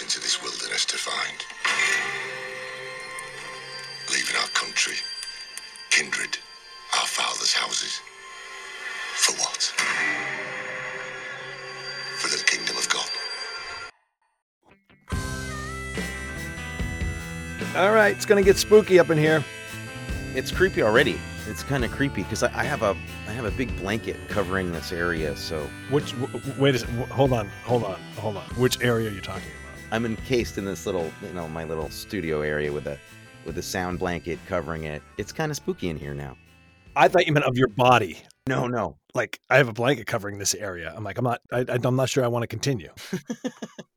out into this wilderness to find. Leaving our country, kindred, our fathers' houses. For what? For the kingdom of God. All right, it's gonna get spooky up in here. It's creepy already. It's kind of creepy because I, I have a I have a big blanket covering this area, so Which? w- Wait a second. Hold on. Hold on. Hold on. Which area are you talking about? I'm encased in this little, you know, my little studio area with a with a sound blanket covering it. It's kind of spooky in here now. I thought you meant of your body. No, no. Like I have a blanket covering this area. I'm like, I'm not. I, I'm not sure I want to continue.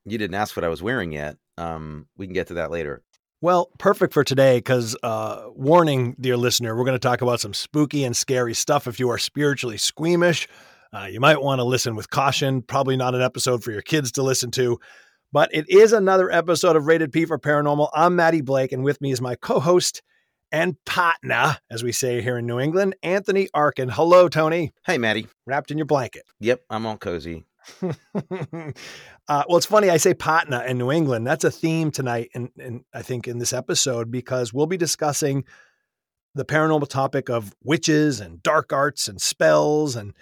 You didn't ask what I was wearing yet. Um, we can get to that later. Well, perfect for today because, uh, warning, dear listener, we're going to talk about some spooky and scary stuff. If you are spiritually squeamish, uh, you might want to listen with caution. Probably not an episode for your kids to listen to, but it is another episode of Rated P for Paranormal. I'm Maddie Blake, and with me is my co host and partner, as we say here in New England, Anthony Arkin. Hello, Tony. Hey, Maddie. Wrapped in your blanket. Yep, I'm all cozy. uh, well, it's funny. I say Patna in New England. That's a theme tonight, and in, I think in this episode because we'll be discussing the paranormal topic of witches and dark arts and spells and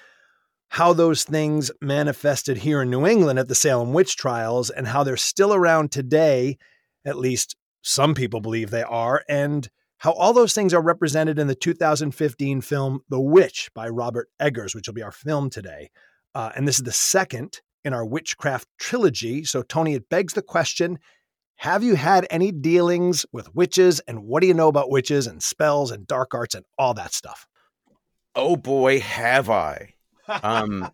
how those things manifested here in New England at the Salem witch trials and how they're still around today. At least some people believe they are, and how all those things are represented in the 2015 film The Witch by Robert Eggers, which will be our film today. Uh, and this is the second in our witchcraft trilogy. So, Tony, it begs the question Have you had any dealings with witches? And what do you know about witches and spells and dark arts and all that stuff? Oh boy, have I. Um,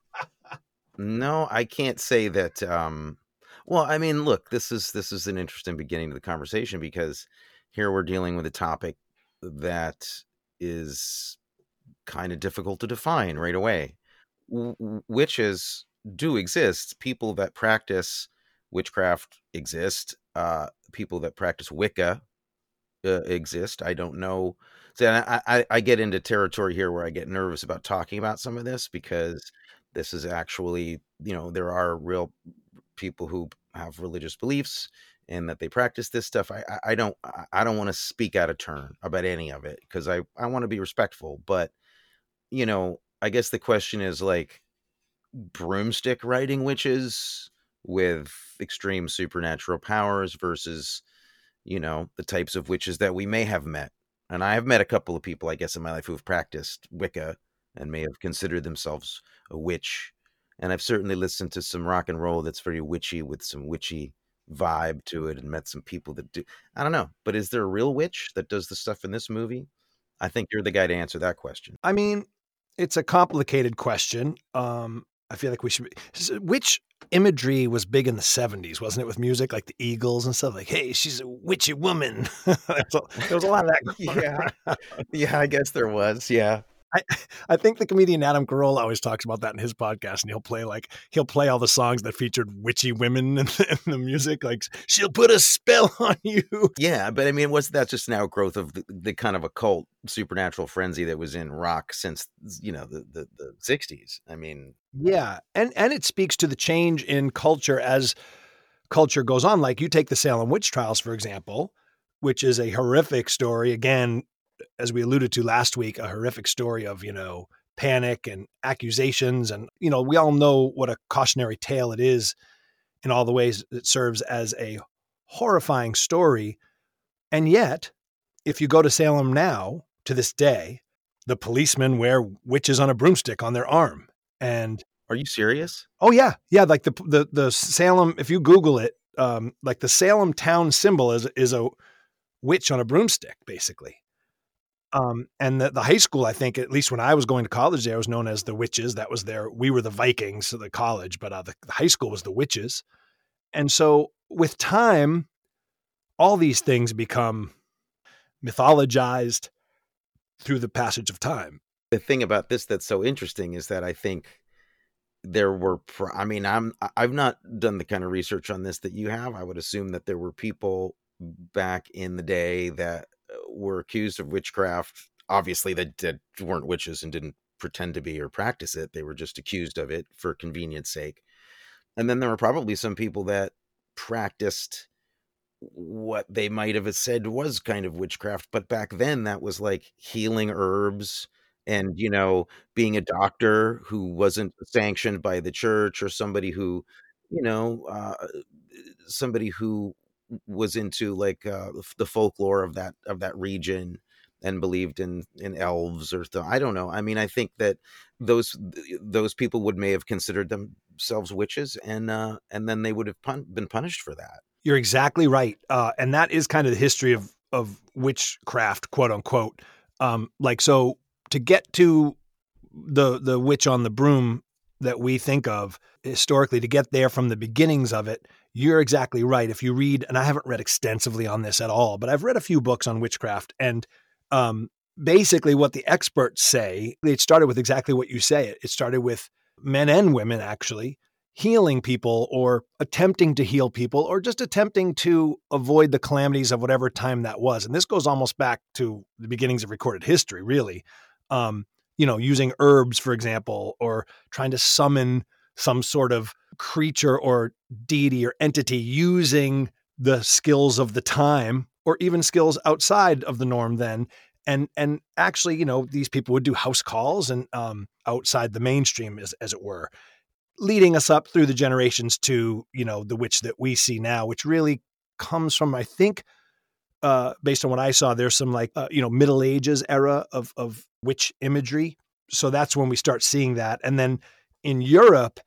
no, I can't say that. Um, well, I mean, look, this is this is an interesting beginning to the conversation because here we're dealing with a topic that is kind of difficult to define right away. W- witches do exist. People that practice witchcraft exist. Uh, people that practice Wicca uh, exist. I don't know. So I, I, I get into territory here where I get nervous about talking about some of this because this is actually, you know, there are real people who have religious beliefs and that they practice this stuff. I, I, don't, I don't want to speak out of turn about any of it because I, I want to be respectful. But, you know, I guess the question is like broomstick riding witches with extreme supernatural powers versus you know, the types of witches that we may have met. And I have met a couple of people, I guess, in my life who have practiced Wicca and may have considered themselves a witch. And I've certainly listened to some rock and roll that's very witchy with some witchy vibe to it and met some people that do. I don't know. But is there a real witch that does the stuff in this movie? I think you're the guy to answer that question. I mean, it's a complicated question. Um, I feel like we should. Be, witch imagery was big in the '70s, wasn't it, with music like the Eagles and stuff? Like, hey, she's a witchy woman. There's a- there was a lot of that. Yeah. Yeah, I guess there was. Yeah. I, I think the comedian Adam Carolla always talks about that in his podcast, and he'll play like he'll play all the songs that featured witchy women in the, in the music, like she'll put a spell on you. Yeah, but I mean, was that just an outgrowth of the, the kind of occult supernatural frenzy that was in rock since you know the the, the 60s? I mean, Yeah, and and it speaks to the change in culture as culture goes on. Like you take the Salem witch trials, for example, which is a horrific story. Again, as we alluded to last week, a horrific story of you know panic and accusations, and you know we all know what a cautionary tale it is in all the ways it serves as a horrifying story. And yet, if you go to Salem now to this day, the policemen wear witches on a broomstick on their arm. And are you serious? Oh yeah, yeah. Like the the the Salem. If you Google it, um, like the Salem town symbol is is a witch on a broomstick, basically. Um, and the, the high school, I think, at least when I was going to college, there was known as the Witches. That was their. We were the Vikings, the college, but uh, the, the high school was the Witches. And so, with time, all these things become mythologized through the passage of time. The thing about this that's so interesting is that I think there were I mean I'm I've not done the kind of research on this that you have. I would assume that there were people back in the day that were accused of witchcraft obviously that, that weren't witches and didn't pretend to be or practice it. They were just accused of it for convenience sake. And then there were probably some people that practiced what they might have said was kind of witchcraft but back then that was like healing herbs and you know being a doctor who wasn't sanctioned by the church or somebody who you know uh, somebody who was into like uh, the folklore of that of that region and believed in in elves or th- I don't know. I mean, I think that those those people would may have considered themselves witches, and uh, and then they would have pun- been punished for that. You're exactly right, uh, and that is kind of the history of of witchcraft, quote unquote. Um, like so, to get to the the witch on the broom that we think of historically, to get there from the beginnings of it, you're exactly right. If you read, and I haven't read extensively on this at all, but I've read a few books on witchcraft, and um, basically what the experts say, it started with exactly what you say. It started with men and women actually healing people or attempting to heal people or just attempting to avoid the calamities of whatever time that was. And this goes almost back to the beginnings of recorded history, really. Um, you know, using herbs, for example, or trying to summon some sort of creature or deity or entity using the skills of the time or even skills outside of the norm then and and actually you know these people would do house calls and um, outside the mainstream as, as it were leading us up through the generations to you know the witch that we see now which really comes from i think uh, based on what i saw there's some like uh, you know middle ages era of of witch imagery. So that's when we start seeing that. And then in europe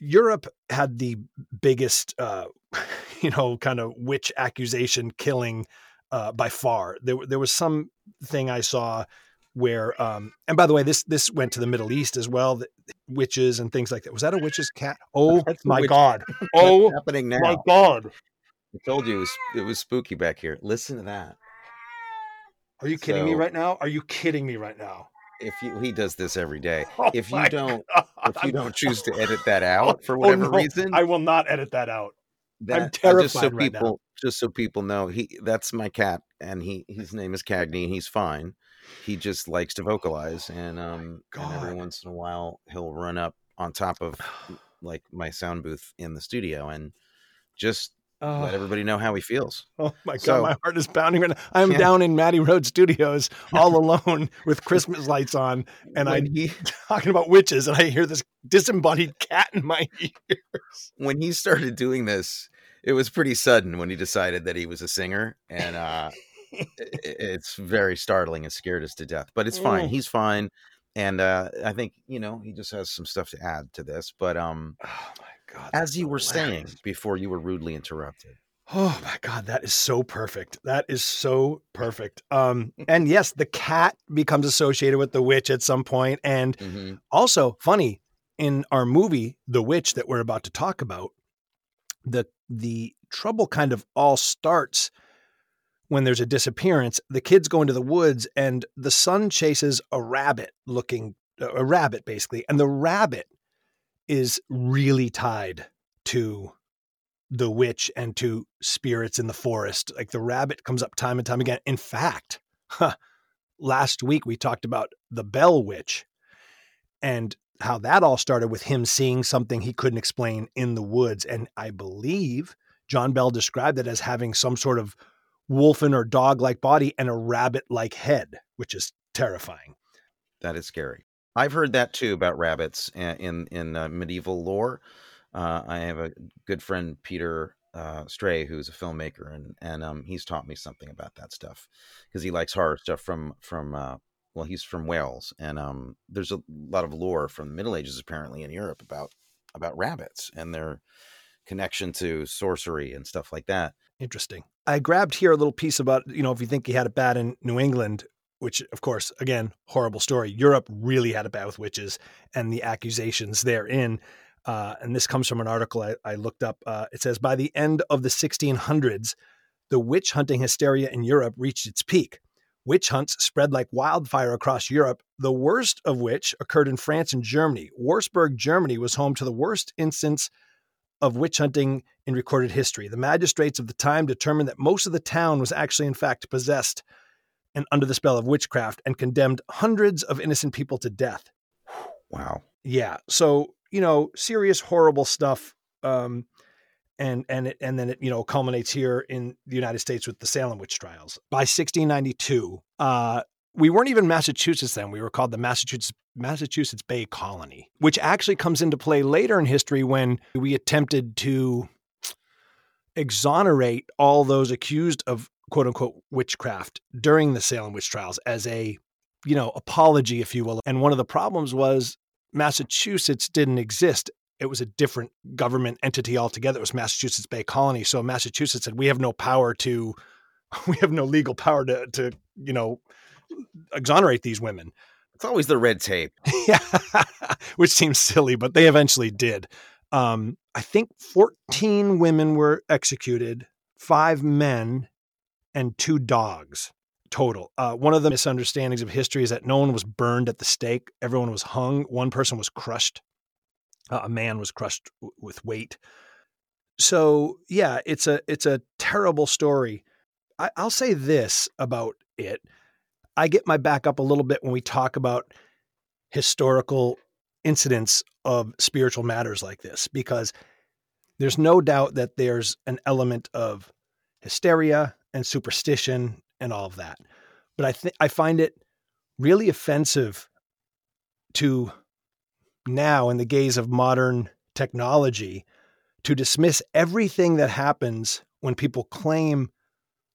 europe had the biggest uh, you know kind of witch accusation killing uh, by far. There, there was some thing I saw where, um, and by the way, this this went to the Middle East as well. The, witches and things like that. Was that a witch's cat? Oh That's my witch. god! Oh, happening now? My god! I told you it was, it was spooky back here. Listen to that. Are you kidding so, me right now? Are you kidding me right now? If you, he does this every day. Oh if you don't, god. if you don't choose to edit that out for whatever oh no, reason, I will not edit that out. That, I'm terrified just so right people, now. Just so people know, he that's my cat, and he his name is Cagney, and he's fine. He just likes to vocalize, and um, and every once in a while he'll run up on top of like my sound booth in the studio and just uh, let everybody know how he feels. Oh my god, so, my heart is pounding right now. I'm yeah. down in Matty Road Studios all alone with Christmas lights on, and I'm talking about witches, and I hear this disembodied cat in my ears. When he started doing this, it was pretty sudden when he decided that he was a singer, and uh, it, it's very startling and scared us to death. But it's fine. Mm. He's fine, and uh, I think you know he just has some stuff to add to this. But um, oh my God. As you were saying before you were rudely interrupted. Oh my God, that is so perfect. That is so perfect. Um, and yes, the cat becomes associated with the witch at some point. And mm-hmm. also, funny, in our movie, The Witch, that we're about to talk about, the the trouble kind of all starts when there's a disappearance. The kids go into the woods and the son chases a rabbit looking a rabbit basically, and the rabbit is really tied to the witch and to spirits in the forest. Like the rabbit comes up time and time again. In fact, huh, last week we talked about the Bell Witch and how that all started with him seeing something he couldn't explain in the woods. And I believe John Bell described it as having some sort of wolfen or dog like body and a rabbit like head, which is terrifying. That is scary. I've heard that too about rabbits in in uh, medieval lore. Uh, I have a good friend Peter uh, Stray who's a filmmaker, and and um, he's taught me something about that stuff because he likes horror stuff from from uh, well, he's from Wales, and um, there's a lot of lore from the Middle Ages apparently in Europe about about rabbits and their connection to sorcery and stuff like that. Interesting. I grabbed here a little piece about you know if you think he had it bad in New England, which of course again horrible story. Europe really had a bad with witches and the accusations therein uh, and this comes from an article i, I looked up uh, it says by the end of the 1600s the witch hunting hysteria in europe reached its peak. Witch hunts spread like wildfire across europe. The worst of which occurred in france and germany. Wurzburg, germany was home to the worst instance of witch hunting in recorded history. The magistrates of the time determined that most of the town was actually in fact possessed and under the spell of witchcraft and condemned hundreds of innocent people to death. Wow. Yeah. So, you know, serious, horrible stuff. Um, and and it, and then it you know culminates here in the United States with the Salem witch trials. By 1692, uh, we weren't even Massachusetts then. We were called the Massachusetts Massachusetts Bay Colony, which actually comes into play later in history when we attempted to exonerate all those accused of quote unquote witchcraft during the Salem witch trials as a you know apology if you will. And one of the problems was Massachusetts didn't exist it was a different government entity altogether. It was Massachusetts Bay Colony. So Massachusetts said, we have no power to, we have no legal power to, to you know, exonerate these women. It's always the red tape. yeah, which seems silly, but they eventually did. Um, I think 14 women were executed, five men, and two dogs total. Uh, one of the misunderstandings of history is that no one was burned at the stake, everyone was hung, one person was crushed uh, a man was crushed w- with weight. So yeah, it's a it's a terrible story. I, I'll say this about it: I get my back up a little bit when we talk about historical incidents of spiritual matters like this, because there's no doubt that there's an element of hysteria and superstition and all of that. But I think I find it really offensive to now in the gaze of modern technology to dismiss everything that happens when people claim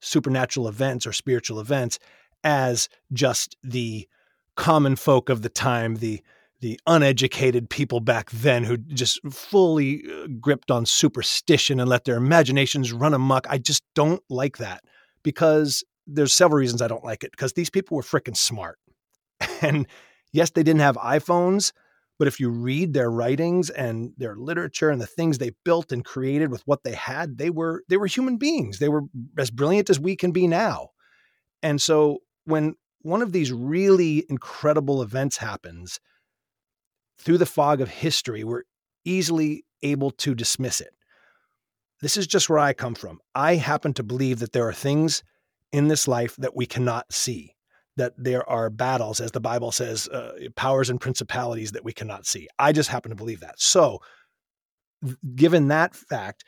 supernatural events or spiritual events as just the common folk of the time, the the uneducated people back then who just fully uh, gripped on superstition and let their imaginations run amok. I just don't like that because there's several reasons I don't like it because these people were freaking smart. And yes, they didn't have iPhones, but if you read their writings and their literature and the things they built and created with what they had, they were they were human beings. They were as brilliant as we can be now. And so when one of these really incredible events happens through the fog of history, we're easily able to dismiss it. This is just where I come from. I happen to believe that there are things in this life that we cannot see that there are battles, as the Bible says, uh, powers and principalities that we cannot see. I just happen to believe that. So, given that fact,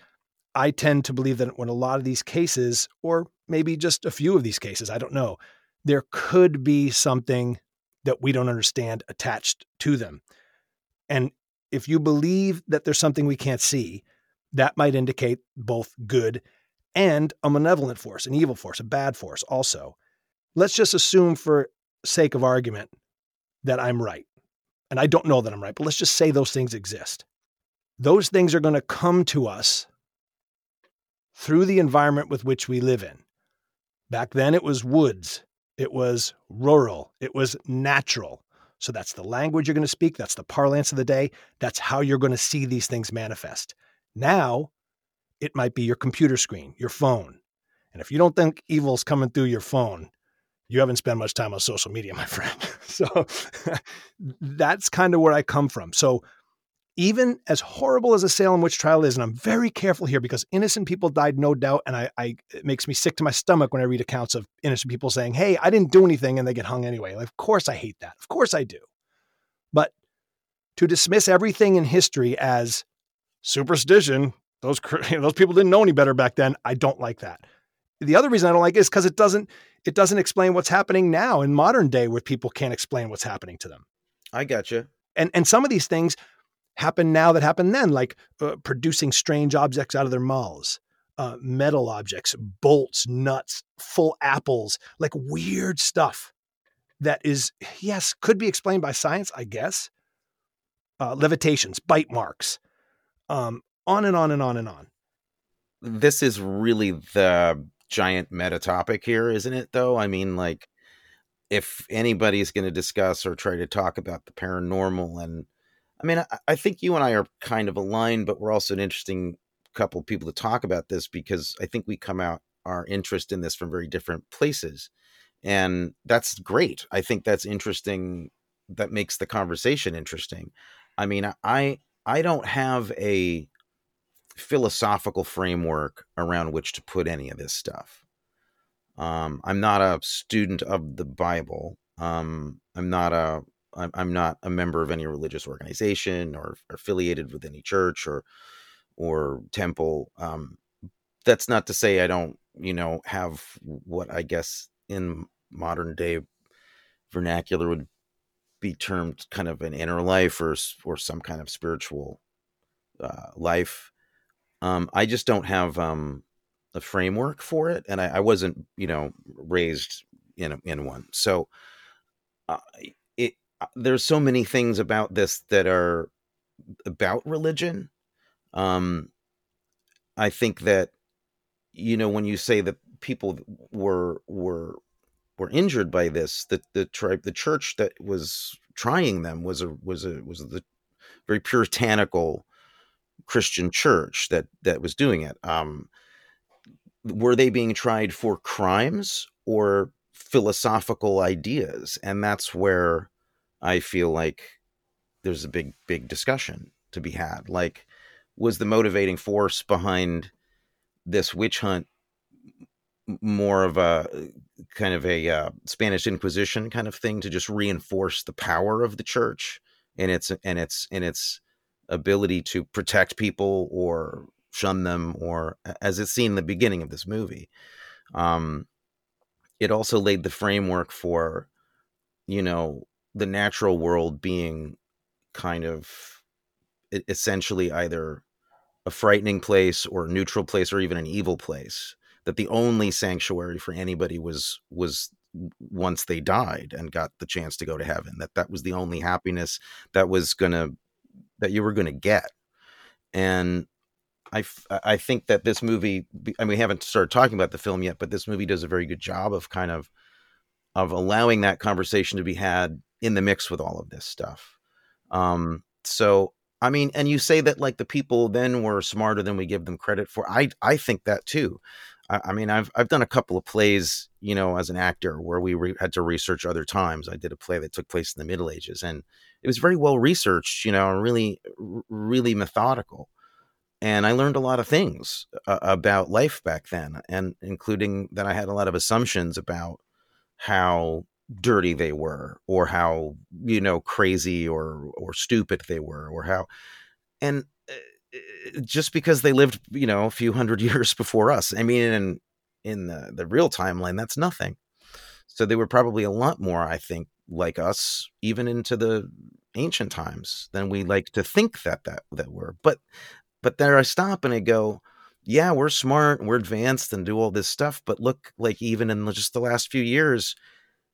I tend to believe that when a lot of these cases, or maybe just a few of these cases, I don't know, there could be something that we don't understand attached to them. And if you believe that there's something we can't see, that might indicate both good and a malevolent force, an evil force, a bad force also let's just assume for sake of argument that I'm right. And I don't know that I'm right, but let's just say those things exist. Those things are going to come to us through the environment with which we live in. Back then, it was woods, it was rural, it was natural. So that's the language you're going to speak, that's the parlance of the day, that's how you're going to see these things manifest. Now, it might be your computer screen, your phone. And if you don't think evil's coming through your phone, you haven't spent much time on social media, my friend. so that's kind of where I come from. So even as horrible as a Salem witch trial is, and I'm very careful here because innocent people died, no doubt, and I, I it makes me sick to my stomach when I read accounts of innocent people saying, "Hey, I didn't do anything," and they get hung anyway. Like, of course, I hate that. Of course, I do. But to dismiss everything in history as superstition, those those people didn't know any better back then. I don't like that. The other reason I don't like it is because it doesn't it doesn't explain what's happening now in modern day where people can't explain what's happening to them. I gotcha. And and some of these things happen now that happened then, like uh, producing strange objects out of their mouths, uh, metal objects, bolts, nuts, full apples, like weird stuff that is yes could be explained by science, I guess. Uh, levitations, bite marks, um, on and on and on and on. This is really the giant meta topic here, isn't it? Though I mean, like, if anybody's going to discuss or try to talk about the paranormal, and I mean, I, I think you and I are kind of aligned, but we're also an interesting couple of people to talk about this because I think we come out our interest in this from very different places, and that's great. I think that's interesting. That makes the conversation interesting. I mean, I I don't have a philosophical framework around which to put any of this stuff. Um, I'm not a student of the Bible. Um, I'm not a I'm, I'm not a member of any religious organization or, affiliated with any church or or temple. Um, that's not to say I don't, you know, have what I guess in modern day vernacular would be termed kind of an inner life or or some kind of spiritual uh, life. Um, I just don't have um, a framework for it, and I, I, wasn't, you know, raised in in one. So, uh, there's so many things about this that are about religion. Um, I think that you know when you say that people were were were injured by this, that the tribe, the church that was trying them was a was a was the very puritanical Christian church that that was doing it. Um, were they being tried for crimes or philosophical ideas? And that's where I feel like there's a big big discussion to be had. Like, was the motivating force behind this witch hunt more of a kind of a uh, Spanish Inquisition kind of thing to just reinforce the power of the church and its and its and its ability to protect people or shun them or as it's seen in the beginning of this movie um, it also laid the framework for you know the natural world being kind of essentially either a frightening place or a neutral place or even an evil place that the only sanctuary for anybody was was once they died and got the chance to go to heaven that that was the only happiness that was going to that you were going to get. And I, I think that this movie I mean we haven't started talking about the film yet but this movie does a very good job of kind of of allowing that conversation to be had in the mix with all of this stuff um so I mean, and you say that like the people then were smarter than we give them credit for. I I think that too. I, I mean, I've I've done a couple of plays, you know, as an actor where we re- had to research other times. I did a play that took place in the Middle Ages, and it was very well researched, you know, really really methodical. And I learned a lot of things uh, about life back then, and including that I had a lot of assumptions about how dirty they were or how you know crazy or or stupid they were or how and uh, uh, just because they lived, you know, a few hundred years before us. I mean, in in the, the real timeline, that's nothing. So they were probably a lot more, I think, like us, even into the ancient times than we like to think that that that were. But but there I stop and I go, yeah, we're smart, we're advanced, and do all this stuff. But look, like even in just the last few years,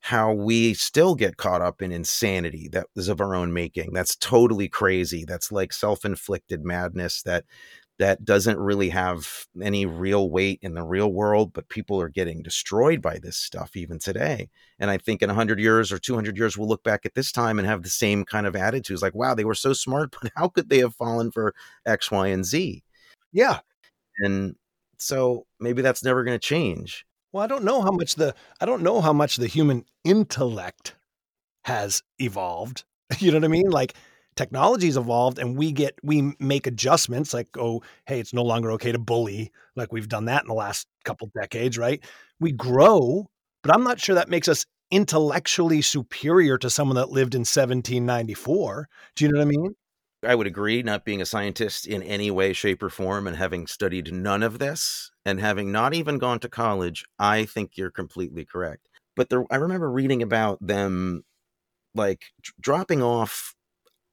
how we still get caught up in insanity that is of our own making. That's totally crazy. That's like self-inflicted madness that that doesn't really have any real weight in the real world, but people are getting destroyed by this stuff even today. And I think in 100 years or 200 years, we'll look back at this time and have the same kind of attitudes like, wow, they were so smart, but how could they have fallen for X, Y, and Z? Yeah. And so maybe that's never going to change. Well, I don't know how much the I don't know how much the human intellect has evolved. You know what I mean? Like technology's evolved and we get we make adjustments like oh hey it's no longer okay to bully like we've done that in the last couple decades right we grow but i'm not sure that makes us intellectually superior to someone that lived in 1794 do you know what i mean I would agree, not being a scientist in any way, shape, or form, and having studied none of this, and having not even gone to college, I think you're completely correct. But there, I remember reading about them, like d- dropping off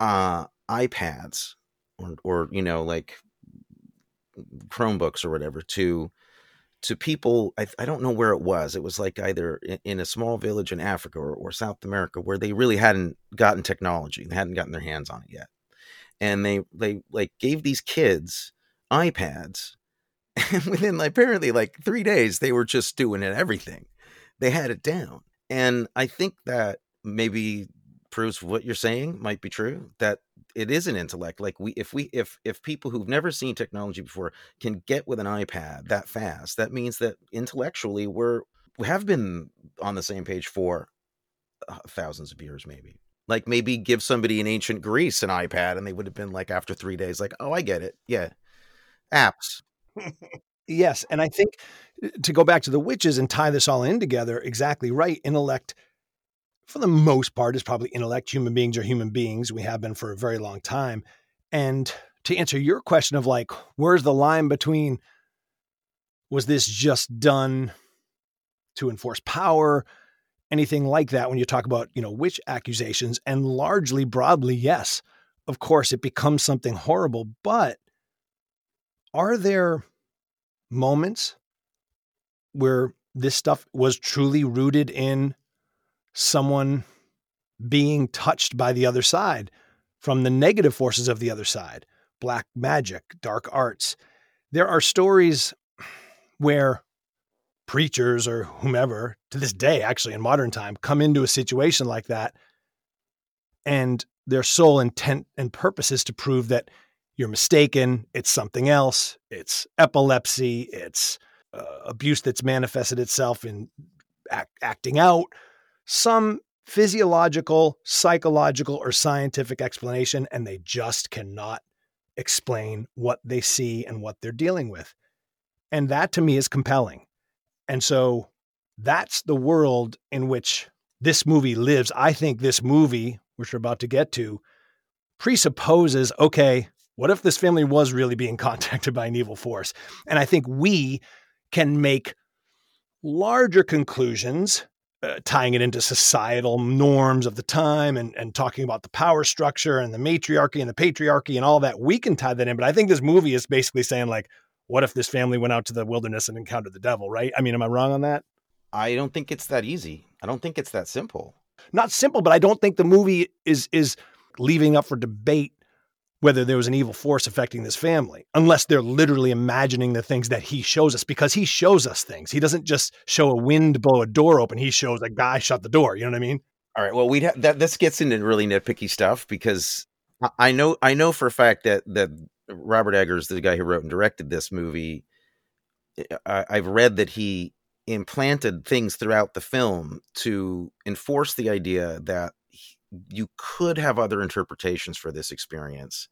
uh, iPads or, or you know, like Chromebooks or whatever to to people. I, I don't know where it was. It was like either in, a small village in Africa or, or South America where they really hadn't gotten technology. They hadn't gotten their hands on it yet and they they like gave these kids iPads, and within like, apparently like three days they were just doing it everything. They had it down, and I think that maybe proves what you're saying might be true that it is an intellect like we if we if if people who've never seen technology before can get with an ipad that fast that means that intellectually we're we have been on the same page for uh, thousands of years maybe like maybe give somebody in ancient Greece an iPad and they would have been like after three days, like, oh, I get it. Yeah. Apps. Yes. And I think uh, to go back to the witches and tie this all in together, exactly right. Intellect, for the most part, is probably intellect. Human beings are human beings. We have been for a very long time. And to answer your question of like, where's the line between was this just done to enforce power? Anything like that when you talk about, you know, witch accusations and largely broadly, yes, of course it becomes something horrible, but are there moments where this stuff was truly rooted in someone being touched by the other side from the negative forces of the other side black magic, dark arts. There are stories where preachers or whomever to this day, actually in modern time, come into a situation like that and their sole intent and purpose is to prove that you're mistaken. It's something else. It's epilepsy. It's uh, abuse that's manifested itself in act, acting out. Some physiological, psychological, or scientific explanation, and they just cannot explain what they see and what they're dealing with. And that to me is compelling. And so that's the world in which this movie lives. I think this movie, which we're about to get to, presupposes okay, what if this family was really being contacted by an evil force? And I think we can make larger conclusions, uh, tying it into societal norms of the time and, and talking about the power structure and the matriarchy and the patriarchy and all that. We can tie that in. But I think this movie is basically saying, like, what if this family went out to the wilderness and encountered the devil, right? I mean, am I wrong on that? I don't think it's that easy. I don't think it's that simple. Not simple, but I don't think the movie is is leaving up for debate whether there was an evil force affecting this family, unless they're literally imagining the things that he shows us, because he shows us things. He doesn't just show a wind blow a door open. He shows a guy shut the door. You know what I mean? All right. Well, we ha- that this gets into really nitpicky stuff because I know I know for a fact that that Robert Eggers, the guy who wrote and directed this movie, I, I've read that he implanted things throughout the film to enforce the idea that you could have other interpretations for this experience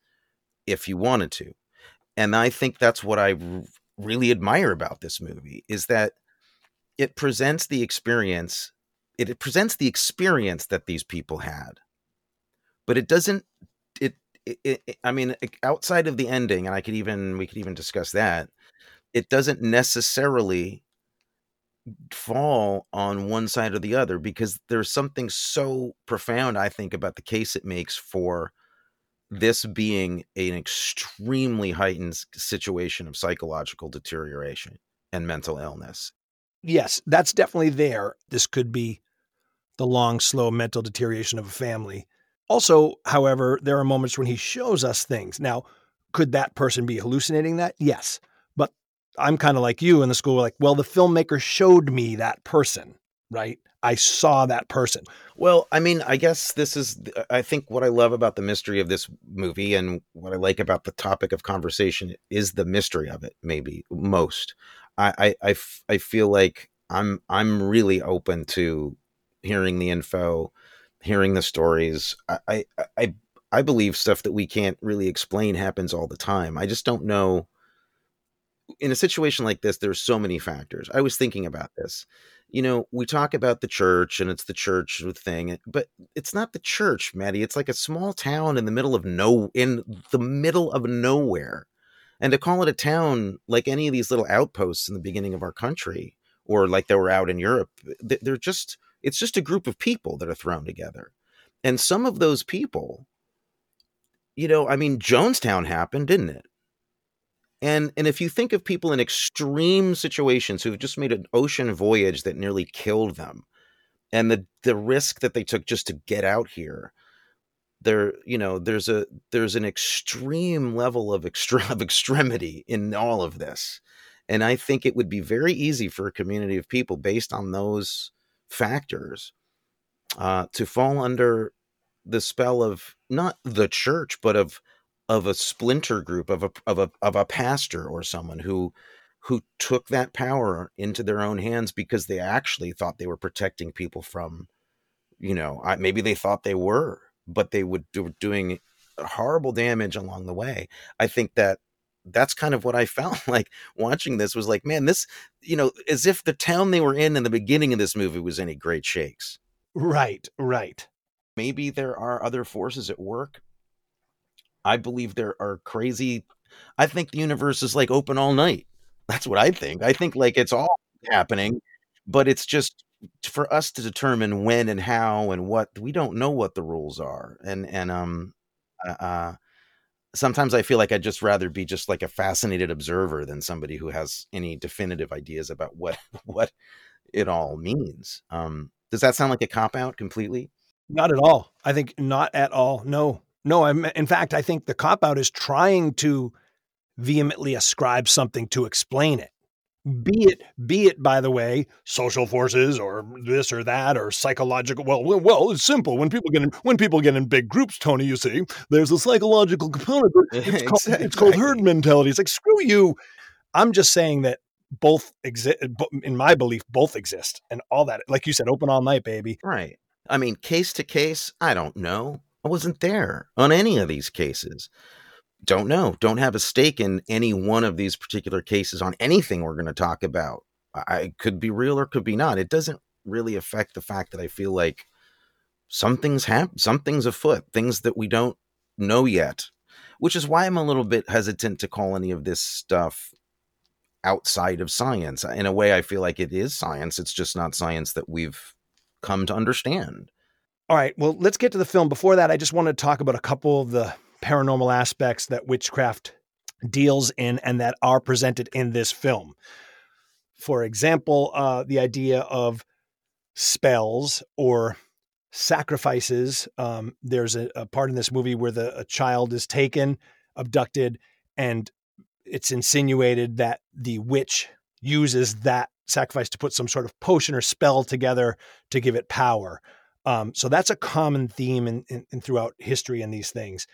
if you wanted to. And I think that's what I really admire about this movie is that it presents the experience it, presents the experience that these people had. But it doesn't it, it, it I mean outside of the ending and I could even we could even discuss that it doesn't necessarily fall on one side or the other because there's something so profound I think about the case it makes for this being an extremely heightened situation of psychological deterioration and mental illness. Yes, that's definitely there. This could be the long, slow mental deterioration of a family. Also, however, there are moments when he shows us things. Now, could that person be hallucinating that? Yes. But I'm kind of like you in the school, like, well, the filmmaker showed me that person, right? I saw that person. Well, I mean, I guess this is, I think what I love about the mystery of this movie and what I like about the topic of conversation is the mystery of it, maybe most. I, I, I, I feel like I'm, I'm really open to hearing the info, hearing the stories. I, I, I, I believe stuff that we can't really explain happens all the time. I just don't know in a situation like this, there's so many factors. I was thinking about this. You know, we talk about the church and it's the church thing, eh, but it's not the church, Maddie. It's like a small town in the middle of no in the middle of nowhere. And to call it a town like any of these little outposts in the beginning of our country or like they were out in Europe, they're just it's just a group of people that are thrown together. And some of those people, you know, I mean, Jonestown happened, didn't it? And and if you think of people in extreme situations who've just made an ocean voyage that nearly killed them, and the the risk that they took just to get out here, there you know there's a there's an extreme level of extra of extremity in all of this, and I think it would be very easy for a community of people based on those factors uh, to fall under the spell of not the church but of of a splinter group of a of a of a pastor or someone who who took that power into their own hands because they actually thought they were protecting people from you know maybe they thought they were but they would do doing horrible damage along the way. I think that that's kind of what i felt like watching this was like man this you know as if the town they were in in the beginning of this movie was any great shakes. Right right. Maybe there are other forces at work I believe there are crazy. I think the universe is like open all night. That's what I think. I think like it's all happening, but it's just for us to determine when and how and what we don't know what the rules are and and um uh, uh sometimes i feel like i'd just rather be just like a fascinated observer than somebody who has any definitive ideas about what what it all means um does that sound like a cop out completely not at all i think not at all no no i'm in fact i think the cop out is trying to vehemently ascribe something to explain it. Be mm-hmm. it be it by the way social forces or this or that or psychological well well, well it's simple. When people get in when people get in big groups tony you see there's a psychological component it's, exactly. it's called herd mentality. It's like screw you. I'm just saying that both exist in my belief both exist and all that like you said open all night baby. Right. I mean case to case i don't know i wasn't there on any of these cases don't know. Don't have a stake in any one of these particular cases on anything we're going to talk about. I could be real or could be not. It doesn't really affect the fact that I feel like something's hap- something's afoot, things that we don't know yet, which is why I'm a little bit hesitant to call any of this stuff outside of science. In a way, I feel like it is science. It's just not science that we've come to understand. All right. Well, let's get to the film. Before that, I just want to talk about a couple of the paranormal aspects that witchcraft deals in and that are presented in this film. For example, uh, the idea of spells or sacrifices. Um, there's a, a, part in this movie where the a child is taken, abducted, and it's insinuated that the witch uses that sacrifice to put some sort of potion or spell together to give it power. Um, so that's a common theme in, in, in throughout history in these things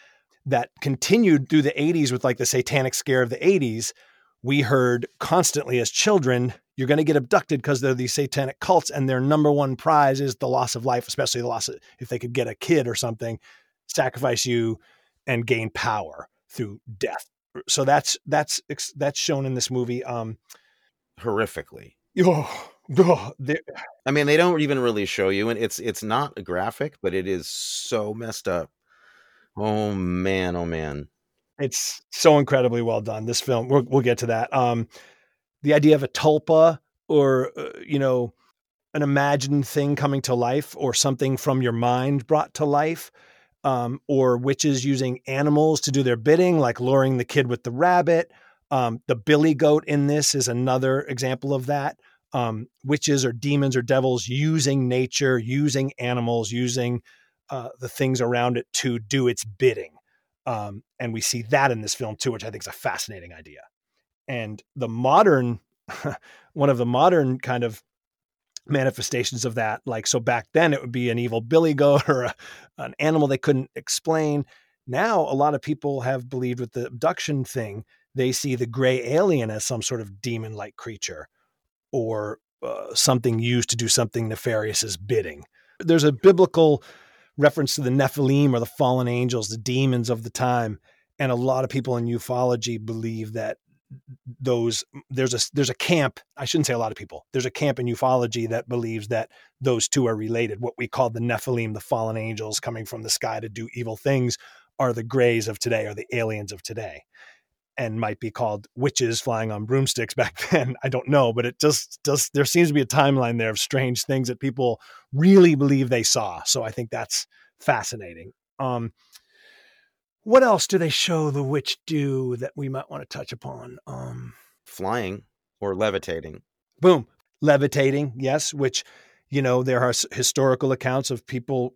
that continued through the 80s with like the satanic scare of the 80s. We heard constantly as children, you're going to get abducted because they're these satanic cults, and their number one prize is the loss of life, especially the loss of, if they could get a kid or something, sacrifice you and gain power through death. So that's that's that's shown in this movie um horrifically. Oh, oh I mean, they don't even really show you, and it's it's not graphic, but it is so messed up. Oh man, oh man. It's so incredibly well done. This film, we'll, we'll get to that. Um, the idea of a tulpa or, uh, you know, an imagined thing coming to life or something from your mind brought to life, um, or witches using animals to do their bidding, like luring the kid with the rabbit. Um, the billy goat in this is another example of that. Um, witches or demons or devils using nature, using animals, using uh, the things around it to do its bidding. Um, and we see that in this film too, which I think is a fascinating idea. And the modern, one of the modern kind of manifestations of that, like so back then it would be an evil billy goat or a, an animal they couldn't explain. Now a lot of people have believed with the abduction thing, they see the gray alien as some sort of demon-like creature or uh, something used to do something nefarious as bidding. There's a biblical reference to the Nephilim or the fallen angels, the demons of the time. And a lot of people in ufology believe that those there's a there's a camp i shouldn't say a lot of people there's a camp in ufology that believes that those two are related what we call the nephilim the fallen angels coming from the sky to do evil things are the grays of today or the aliens of today and might be called witches flying on broomsticks back then. I don't know, but it just does. There seems to be a timeline there of strange things that people really believe they saw. So I think that's fascinating. Um, what else do they show the witch do that we might want to touch upon? Um, Flying or levitating. Boom, levitating. Yes, which you know there are historical accounts of people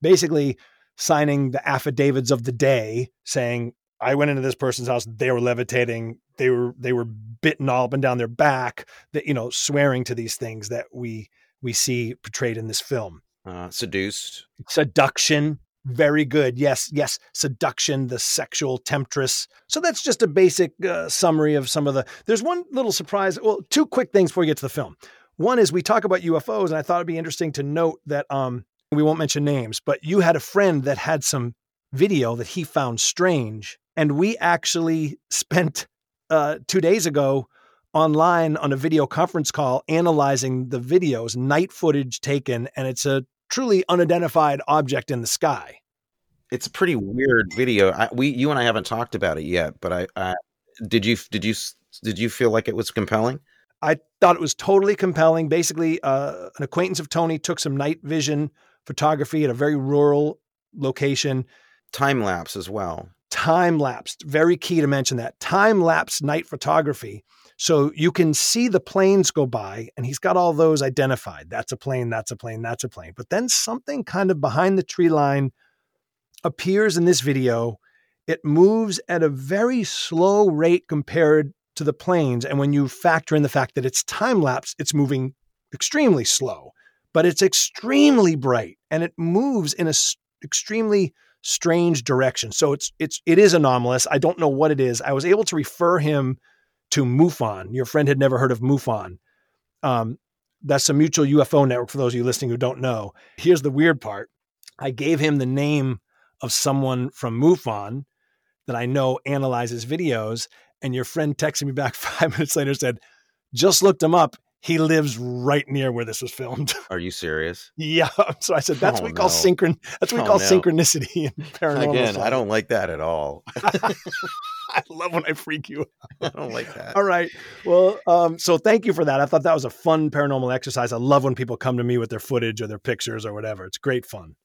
basically signing the affidavits of the day saying I went into this person's house. They were levitating. They were they were bitten all up and down their back. That you know, swearing to these things that we we see portrayed in this film. Uh, seduced, seduction. Very good. Yes, yes. Seduction, the sexual temptress. So that's just a basic uh, summary of some of the. There's one little surprise. Well, two quick things before we get to the film. One is we talk about UFOs, and I thought it'd be interesting to note that um, we won't mention names, but you had a friend that had some video that he found strange and we actually spent uh, two days ago online on a video conference call analyzing the videos, night footage taken, and it's a truly unidentified object in the sky. It's a pretty weird video. I, we, you and I haven't talked about it yet, but I, I did you did you did you feel like it was compelling? I thought it was totally compelling. Basically, uh, an acquaintance of Tony took some night vision photography at a very rural location. Time lapse as well. Time lapsed, very key to mention that. Time lapse night photography. So you can see the planes go by, and he's got all those identified. That's a plane, that's a plane, that's a plane. But then something kind of behind the tree line appears in this video. It moves at a very slow rate compared to the planes. And when you factor in the fact that it's time lapse, it's moving extremely slow, but it's extremely bright and it moves in a extremely strange direction. So it's it's it is anomalous. I don't know what it is. I was able to refer him to MUFON. Your friend had never heard of MUFON. Um, that's a mutual UFO network for those of you listening who don't know. Here's the weird part. I gave him the name of someone from MUFON that I know analyzes videos, and your friend texted me back five minutes later said, just looked him up. He lives right near where this was filmed. Are you serious? yeah. So I said, that's Oh, what we call no. synchron. That's what we Oh, call no. synchronicity in paranormal. Again, stuff. I don't like that at all. I love when I freak you. out. I don't like that. All right. Well, um, so thank you for that. I thought that was a fun paranormal exercise. I love when people come to me with their footage or their pictures or whatever. It's great fun.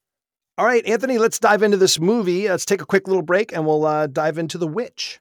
All right, Anthony, let's dive into this movie. Let's take a quick little break and we'll uh, dive into The Witch.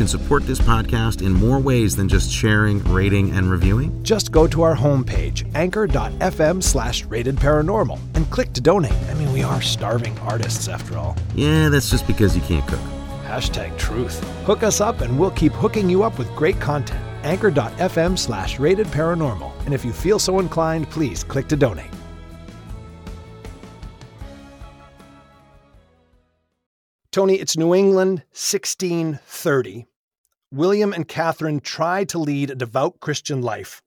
Can support this podcast in more ways than just sharing, rating, and reviewing? Just go to our homepage, anchor.fm slash rated paranormal, and click to donate. I mean, we are starving artists after all. Yeah, that's just because you can't cook. Hashtag truth. Hook us up and we'll keep hooking you up with great content. Anchor.fm slash rated paranormal. And if you feel so inclined, please click to donate. Tony, it's New England, 1630. William and Catherine tried to lead a devout Christian life,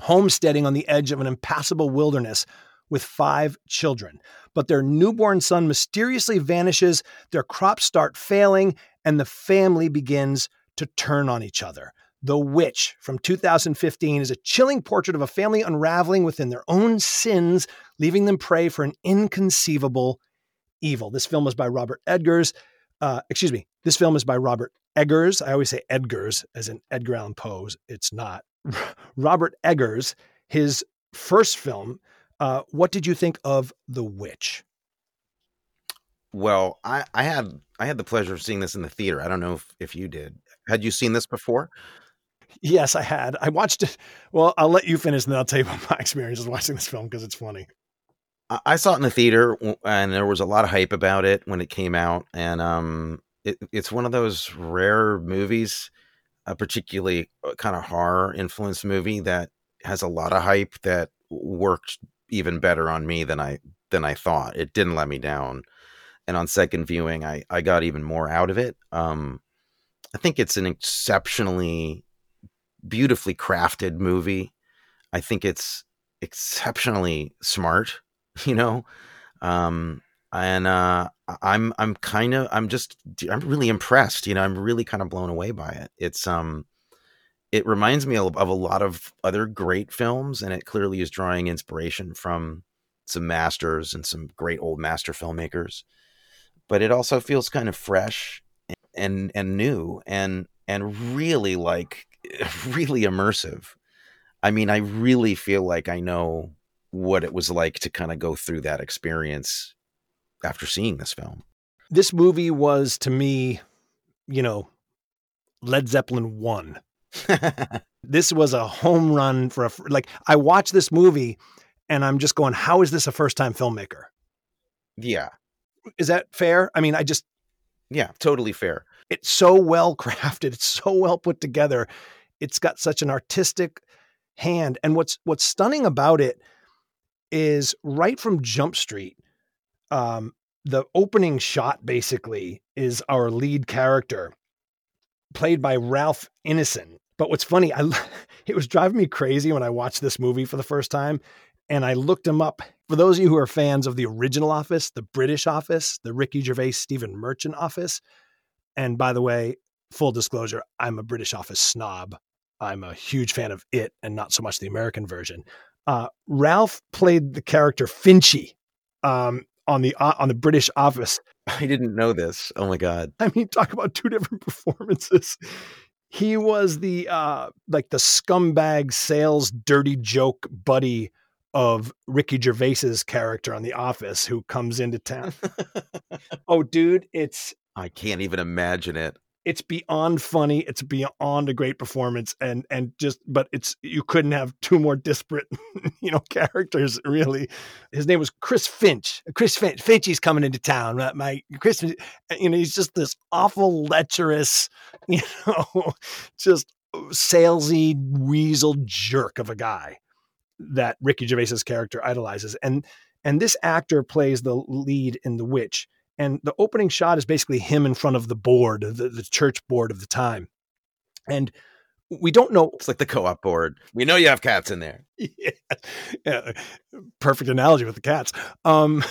homesteading on the edge of an impassable wilderness with five children. But their newborn son mysteriously vanishes, their crops start failing, and the family begins to turn on each other. The Witch from 2015 is a chilling portrait of a family unraveling within their own sins, leaving them prey for an inconceivable evil. This film is by Robert Edgars. Uh, excuse me. This film is by Robert Eggers. I always say Edgars, as in Edgar Allan Poe's. It's not. Robert Eggers, his first film. Uh, what did you think of The Witch? Well, I, I had I had the pleasure of seeing this in the theater. I don't know if, if you did. Had you seen this before? Yes, I had. I watched it. Well, I'll let you finish and then I'll tell you about my experiences watching this film because it's funny. I- I saw it in the theater, and there was a lot of hype about it when it came out. And um, it, it's one of those rare movies, a particularly kind of horror influenced movie that has a lot of hype that worked even better on me than I than I thought. It didn't let me down, and on second viewing, I I got even more out of it. Um, I think it's an exceptionally beautifully crafted movie. I think it's exceptionally smart you know um and uh i'm i'm kind of i'm just i'm really impressed you know i'm really kind of blown away by it. It's um it reminds me of, of a lot of other great films and it clearly is drawing inspiration from some masters and some great old master filmmakers. But it also feels kind of fresh and and new and and really like really immersive. I mean i really feel like i know what it was like to kind of go through that experience after seeing this film. This movie was to me, you know, Led Zeppelin 1. This was a home run for a, like, I watched this movie and I'm just going, how is this a first time filmmaker? yeah, Is that fair? I mean, I just, yeah, totally fair. it's so well crafted. It's so well put together. It's got such an artistic hand. And what's what's stunning about it is right from Jump Street, um, the opening shot basically is our lead character, played by Ralph Ineson. But what's funny, I it was driving me crazy when I watched this movie for the first time, and I looked him up. For those of you who are fans of the original Office, the British Office, the Ricky Gervais Stephen Merchant Office, and by the way, full disclosure, I'm a British Office snob. I'm a huge fan of it and not so much the American version. Uh, Ralph played the character Finchy um, on the uh, on the British Office. I didn't know this. Oh my god. I mean, talk about two different performances. He was the uh, like the scumbag sales dirty joke buddy of Ricky Gervais's character on The Office, who comes into town. oh, dude, it's I can't even imagine it. It's beyond funny. It's beyond a great performance, and and just but it's you couldn't have two more disparate, you know, characters really. His name was Chris Finch. Chris Finch. Finchy's coming into town. My, my Chris, you know, he's just this awful lecherous, you know, just salesy weasel jerk of a guy that Ricky Gervais's character idolizes, and and this actor plays the lead in The Witch. And the opening shot is basically him in front of the board, the, the church board of the time. And we don't know. It's like the co-op board. We know you have cats in there. yeah, yeah, perfect analogy with the cats. Um,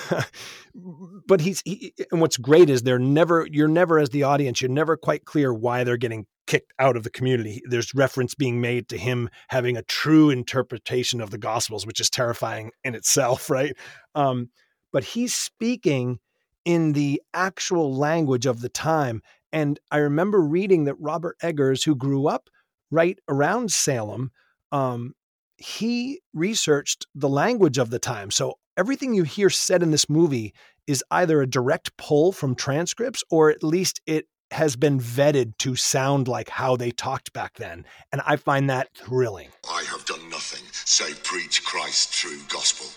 but he's he, and what's great is they're never you're never as the audience you're never quite clear why they're getting kicked out of the community. There's reference being made to him having a true interpretation of the Gospels, which is terrifying in itself, right? Um, but he's speaking in the actual language of the time. And I remember reading that Robert Eggers, who grew up right around Salem, um, he researched the language of the time. So everything you hear said in this movie is either a direct pull from transcripts or at least it has been vetted to sound like how they talked back then. And I find that thrilling. I have done nothing save preach Christ's true gospel.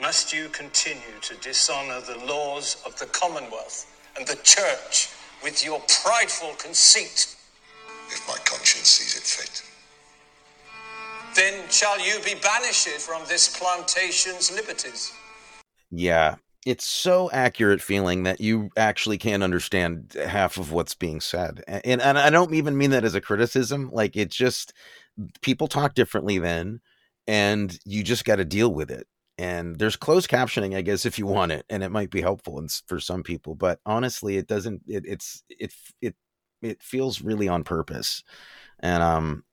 Must you continue to dishonor the laws of the Commonwealth and the Church with your prideful conceit? If my conscience sees it fit. Then shall you be banished from this plantation's liberties. Yeah. It's so accurate feeling that you actually can't understand half of what's being said. And and I don't even mean that as a criticism. Like it just people talk differently then and you just got to deal with it. And there's closed captioning, I guess, if you want it, and it might be helpful for some people. But honestly, it doesn't. It, it's it it it feels really on purpose, and um,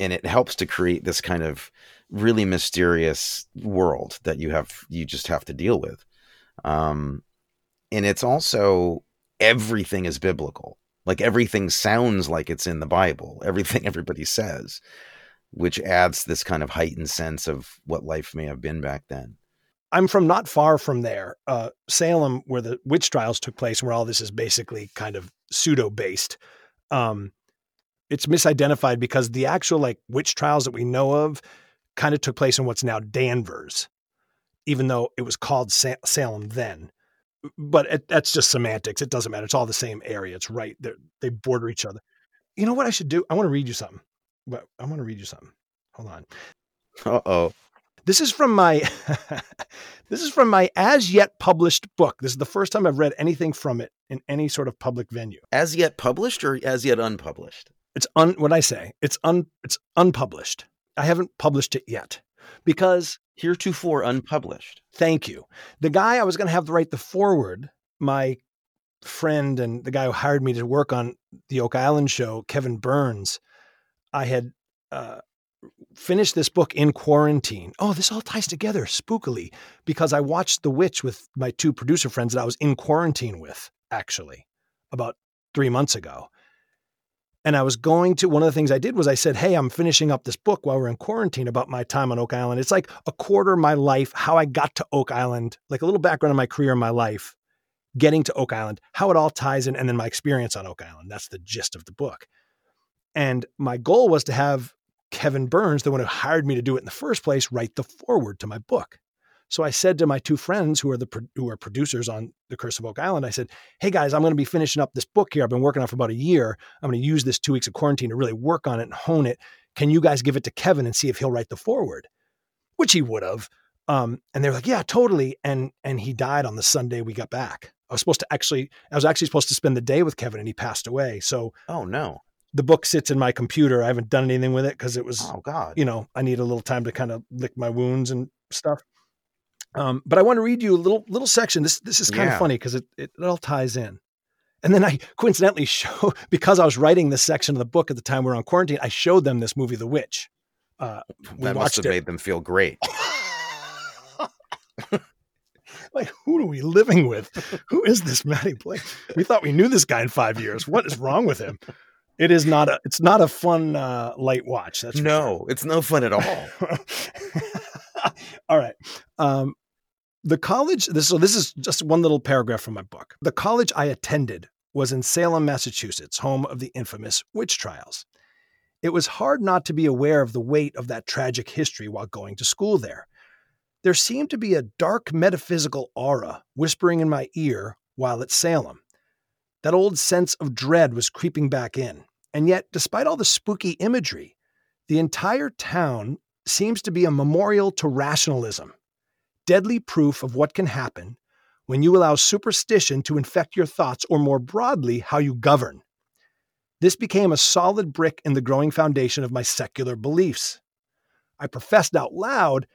and it helps to create this kind of really mysterious world that you have you just have to deal with. Um, and it's also everything is biblical. Like everything sounds like it's in the Bible. Everything everybody says which adds this kind of heightened sense of what life may have been back then. I'm from not far from there, uh, Salem, where the witch trials took place, where all this is basically kind of pseudo based. Um, it's misidentified because the actual like witch trials that we know of kind of took place in what's now Danvers, even though it was called Sa- Salem then. But it, that's just semantics. It doesn't matter. It's all the same area. It's right. They're, they border each other. You know what I should do? I want to read you something. But I want to read you something. Hold on. Uh oh. This is from my this is from my as yet published book. This is the first time I've read anything from it in any sort of public venue. As yet published or as yet unpublished? It's un what I say. It's un it's unpublished. I haven't published it yet because Heretofore unpublished. thank you. The guy I was going to have to write the forward, my friend and the guy who hired me to work on the Oak Island show, Kevin Burns, I had uh, finished this book in quarantine. Oh, this all ties together spookily because I watched The Witch with my two producer friends that I was in quarantine with, actually, about three months ago. And I was going to, one of the things I did was I said, Hey, I'm finishing up this book while we're in quarantine about my time on Oak Island. It's like a quarter of my life, how I got to Oak Island, like a little background of my career and my life, getting to Oak Island, how it all ties in, and then my experience on Oak Island. That's the gist of the book. And my goal was to have Kevin Burns, the one who hired me to do it in the first place, write the foreword to my book. So I said to my two friends who are the who are producers on The Curse of Oak Island, I said, "Hey guys, I'm going to be finishing up this book here. I've been working on it for about a year. I'm going to use this two weeks of quarantine to really work on it and hone it. Can you guys give it to Kevin and see if he'll write the foreword?" Which he would have. Um, and they were like, "Yeah, totally." And and he died on the Sunday we got back. I was supposed to actually, I was actually supposed to spend the day with Kevin and he passed away. So Oh no. The book sits in my computer. I haven't done anything with it because it was, Oh God. you know, I need a little time to kind of lick my wounds and stuff. Um, but I want to read you a little little section. This this is kind Yeah. of funny because it, it it all ties in. And then I coincidentally show because I was writing this section of the book at the time we were on quarantine. I showed them this movie, The Witch. Uh, we that must have it. made them feel great. like, who are we living with? Who is this Matty Blake? We thought we knew this guy in five years. What is wrong with him? It is not a. It's not a fun uh, light watch. That's for sure. no, it's no fun at all. all right. Um, the college. This so this is just one little paragraph from my book. The college I attended was in Salem, Massachusetts, home of the infamous witch trials. It was hard not to be aware of the weight of that tragic history while going to school there. There seemed to be a dark metaphysical aura whispering in my ear while at Salem. That old sense of dread was creeping back in. And yet, despite all the spooky imagery, the entire town seems to be a memorial to rationalism, deadly proof of what can happen when you allow superstition to infect your thoughts or, more broadly, how you govern. This became a solid brick in the growing foundation of my secular beliefs. I professed out loud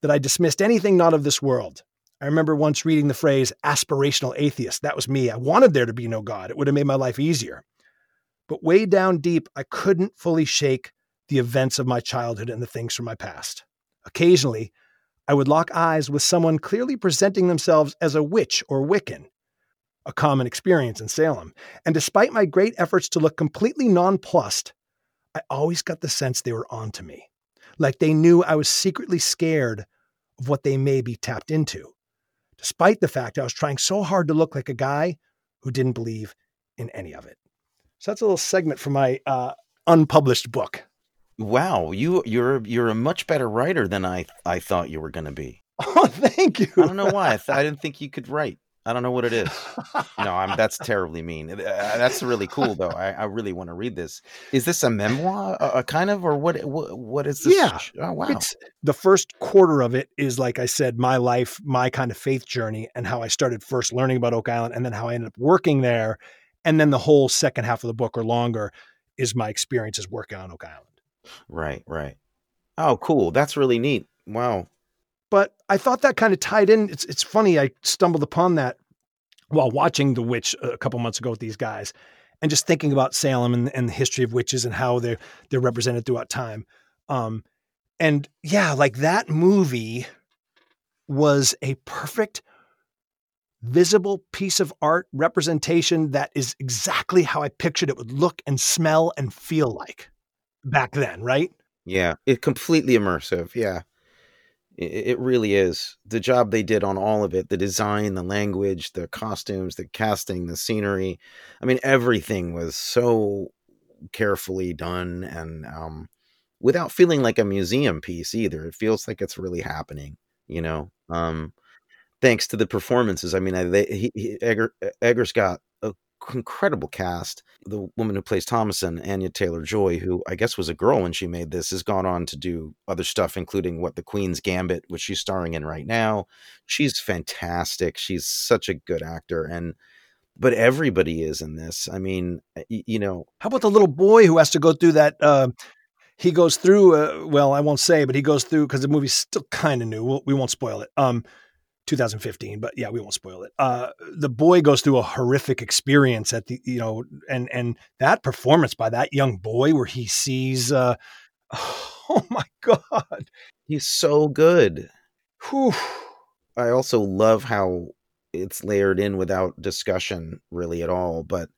that I dismissed anything not of this world. I remember once reading the phrase aspirational atheist. That was me. I wanted there to be no God. It would have made my life easier. But way down deep, I couldn't fully shake the events of my childhood and the things from my past. Occasionally, I would lock eyes with someone clearly presenting themselves as a witch or Wiccan, a common experience in Salem. And despite my great efforts to look completely nonplussed, I always got the sense they were onto me, like they knew I was secretly scared of what they may be tapped into, despite the fact I was trying so hard to look like a guy who didn't believe in any of it. So that's a little segment from my uh, unpublished book. Wow, you you're you're a much better writer than I I thought you were going to be. Oh, thank you. I don't know why. I, th- I didn't think you could write. I don't know what it is. No, I'm that's terribly mean. Uh, that's really cool though. I, I really want to read this. Is this a memoir, a, uh, kind of, or what? What, what is this? Yeah, Oh wow. It's the first quarter of it is like I said, my life, my kind of faith journey, and how I started first learning about Oak Island, and then how I ended up working there, and then the whole second half of the book or longer is my experiences working on Oak Island. Right, right. Oh, cool. That's really neat. Wow. But I thought that kind of tied in. It's it's funny. I stumbled upon that while watching The Witch a couple months ago with these guys, and just thinking about Salem and, and the history of witches and how they're they're represented throughout time. Um, and yeah, like that movie was a perfect visible piece of art representation that is exactly how I pictured it would look and smell and feel like back then, right? Yeah, it completely immersive. Yeah. It, really is. The job they did on all of it, the design, the language, the costumes, the casting, the scenery. I mean, everything was so carefully done and um without feeling like a museum piece either. It feels like it's really happening, you know. Um thanks to the performances. I mean, I, they, he, he, Egger, Egger's got a incredible cast. The woman who plays Thomasin, Anya Taylor Joy, who I guess was a girl when she made this, has gone on to do other stuff, including what the Queen's Gambit, which she's starring in right now. She's fantastic. She's such a good actor, and but everybody is in this. I mean, you know, How about the little boy who has to go through that? Uh, he goes through. Uh, well, I won't say, but he goes through because the movie's still kind of new. We'll, we won't spoil it. Um, 2015, but yeah, we won't spoil it. Uh, the boy goes through a horrific experience at the, you know, and and that performance by that young boy where he sees, uh, oh my god, he's so good. Whew. I also love how it's layered in without discussion really at all. But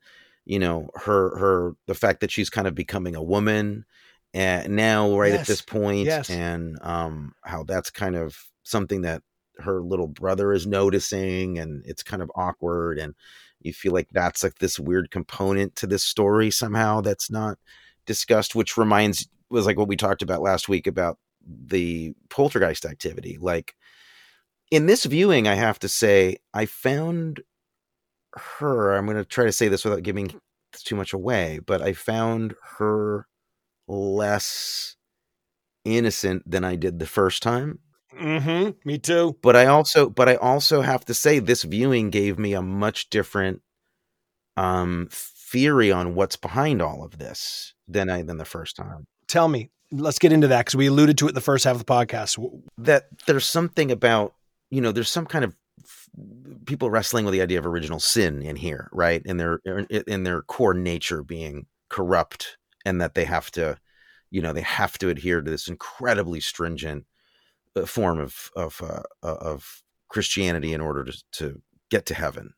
you know, her her the fact that she's kind of becoming a woman and now right Yes. at this point, Yes. and um how that's kind of something that her little brother is noticing and it's kind of awkward and you feel like that's like this weird component to this story somehow that's not discussed which reminds was like what we talked about last week about the poltergeist activity. Like in this viewing i have to say i found her i'm going to try to say this without giving too much away but i found her less innocent than i did the first time Mm-hmm. Me too. But I also but I also have to say this viewing gave me a much different um theory on what's behind all of this than I than the first time. Tell me. Let's get into that because we alluded to it in the first half of the podcast. That there's something about, you know, there's some kind of people wrestling with the idea of original sin in here, right? In their in their core nature being corrupt and that they have to, you know, they have to adhere to this incredibly stringent form of of uh, uh, of Christianity in order to to get to heaven.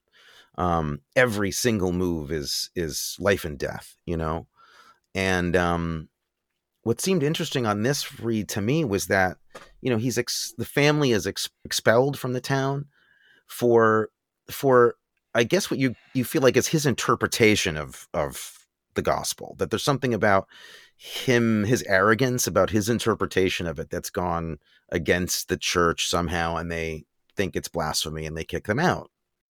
Um, every single move is is life and death, you know. And um, what seemed interesting on this read to me was that you know he's ex- the family is ex- expelled from the town for for I guess what you you feel like is his interpretation of of the gospel that there's something about him his arrogance about his interpretation of it that's gone against the church somehow and they think it's blasphemy and they kick them out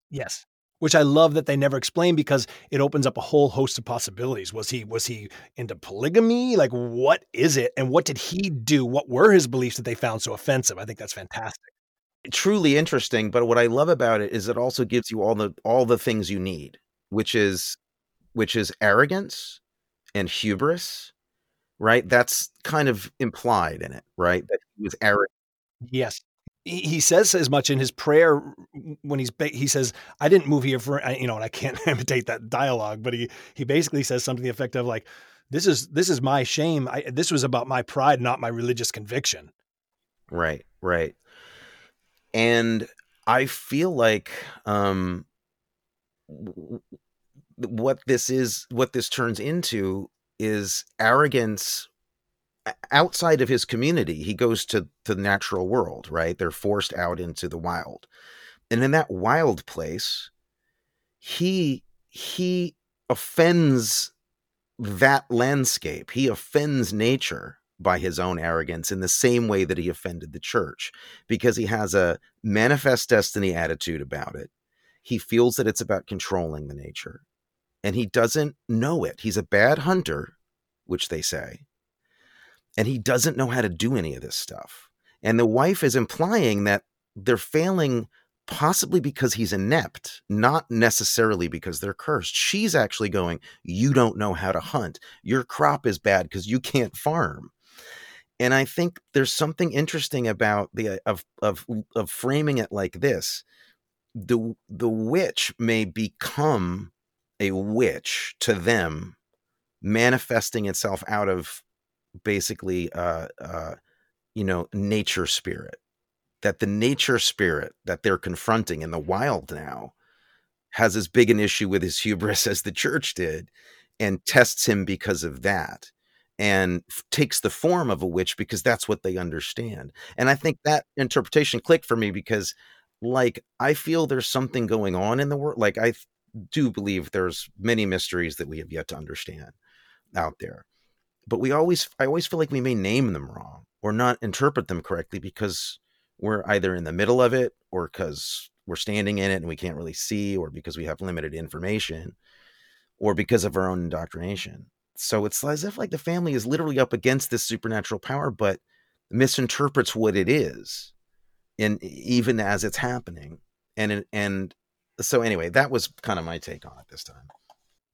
Yes. Which I love that they never explain because it opens up a whole host of possibilities. Was he was he into polygamy? Like what is it? And what did he do? What were his beliefs that they found so offensive? I think that's fantastic. truly interesting but what i love about it is it also gives you all the all the things you need which is which is arrogance and hubris right? That's kind of implied in it right? That he was arrogant Yes. He he says as much in his prayer when he's ba- he says I didn't move here for you know and I can't imitate that dialogue but he he basically says something to the effect of like this is this is my shame. I, this was about my pride not my religious conviction. Right right. And i feel like um what this is what this turns into is arrogance outside of his community. He goes to to the natural world right? They're forced out into the wild. And in that wild place he he offends that landscape. He offends nature by his own arrogance in the same way that he offended the church because he has a manifest destiny attitude about it. He feels that it's about controlling the nature and he doesn't know it he's a bad hunter which they say and he doesn't know how to do any of this stuff and the wife is implying that they're failing possibly because he's inept, not necessarily because they're cursed. She's actually going, You don't know how to hunt. Your crop is bad because you can't farm. And I think there's something interesting about the uh, of of of framing it like this. The the witch may become a witch to them, manifesting itself out of basically uh uh you know nature spirit that the nature spirit that they're confronting in the wild now has as big an issue with his hubris as the church did and tests him because of that and f- takes the form of a witch because that's what they understand. And I think that interpretation clicked for me because like I feel there's something going on in the world like I do believe there's many mysteries that we have yet to understand out there. But we always I always feel like we may name them wrong or not interpret them correctly because we're either in the middle of it or because we're standing in it and we can't really see or because we have limited information or because of our own indoctrination so it's as if like the family is literally up against this supernatural power but misinterprets what it is and even as it's happening and and so anyway that was kind of my take on it this time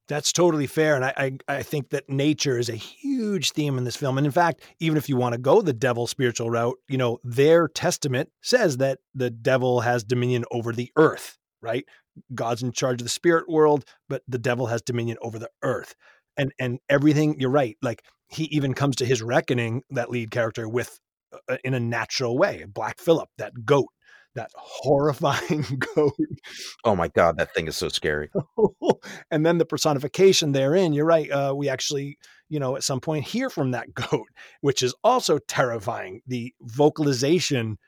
That's totally fair. And I, I, I think that nature is a huge theme in this film. And in fact, even if you want to go the devil spiritual route, you know, their testament says that the devil has dominion over the earth, right? God's in charge of the spirit world, but the devil has dominion over the earth. And and everything, you're right. Like he even comes to his reckoning, that lead character, with uh, in a natural way. Black Phillip, that goat, that horrifying goat. Oh my god that thing is so scary. And then the personification therein you're right uh, we actually you know at some point hear from that goat which is also terrifying the vocalization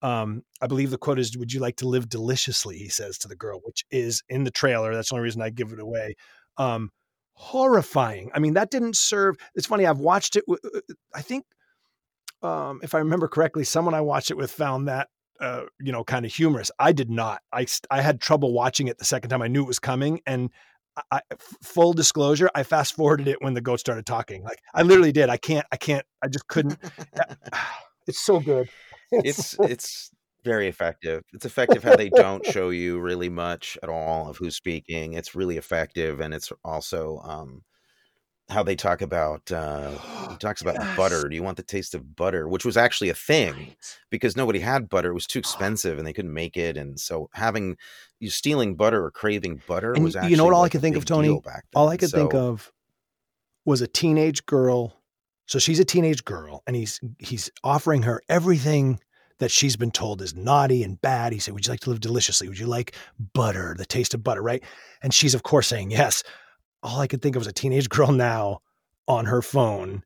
um, i believe the quote is would you like to live deliciously? he says to the girl which is in the trailer that's the only reason i give it away. Um, horrifying i mean that didn't serve it's funny i've watched it uh, i think um, if i remember correctly someone i watched it with found that uh, you know, kind of humorous. I did not. I I had trouble watching it the second time I knew it was coming, and I, full disclosure, I fast forwarded it when the goat started talking. Like I literally did. I can't. I can't. I just couldn't. it's so good. it's it's very effective. It's effective how they don't show you really much at all of who's speaking. It's really effective, and it's also um, how they talk about. Uh, he talks about Yes. butter. Do you want the taste of butter? Which was actually a thing because nobody had butter. It was too expensive, and they couldn't make it. And so having you stealing butter or craving butter And was you know what all I could think of, Tony? all. I could think of was a teenage girl. So she's a teenage girl, and he's he's offering her everything that she's been told is naughty and bad. He said, "Would you like to live deliciously? Would you like butter, the taste of butter?" Right? And she's of course saying yes. All I could think of was a teenage girl now on her phone,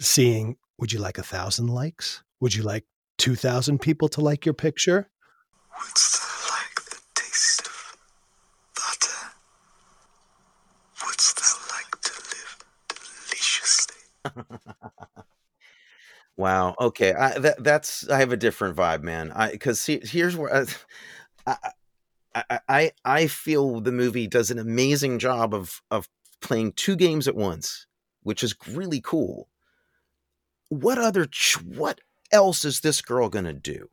seeing, "Would you like a thousand likes? Would you like two thousand people to like your picture?" Wouldst thou like the taste of butter? Wouldst thou like to live deliciously? Wow. Okay. I, that that's I have a different vibe, man. I because see, here's where I, I I I I feel the movie does an amazing job of of playing two games at once, which is really cool. What other what else is this girl gonna do?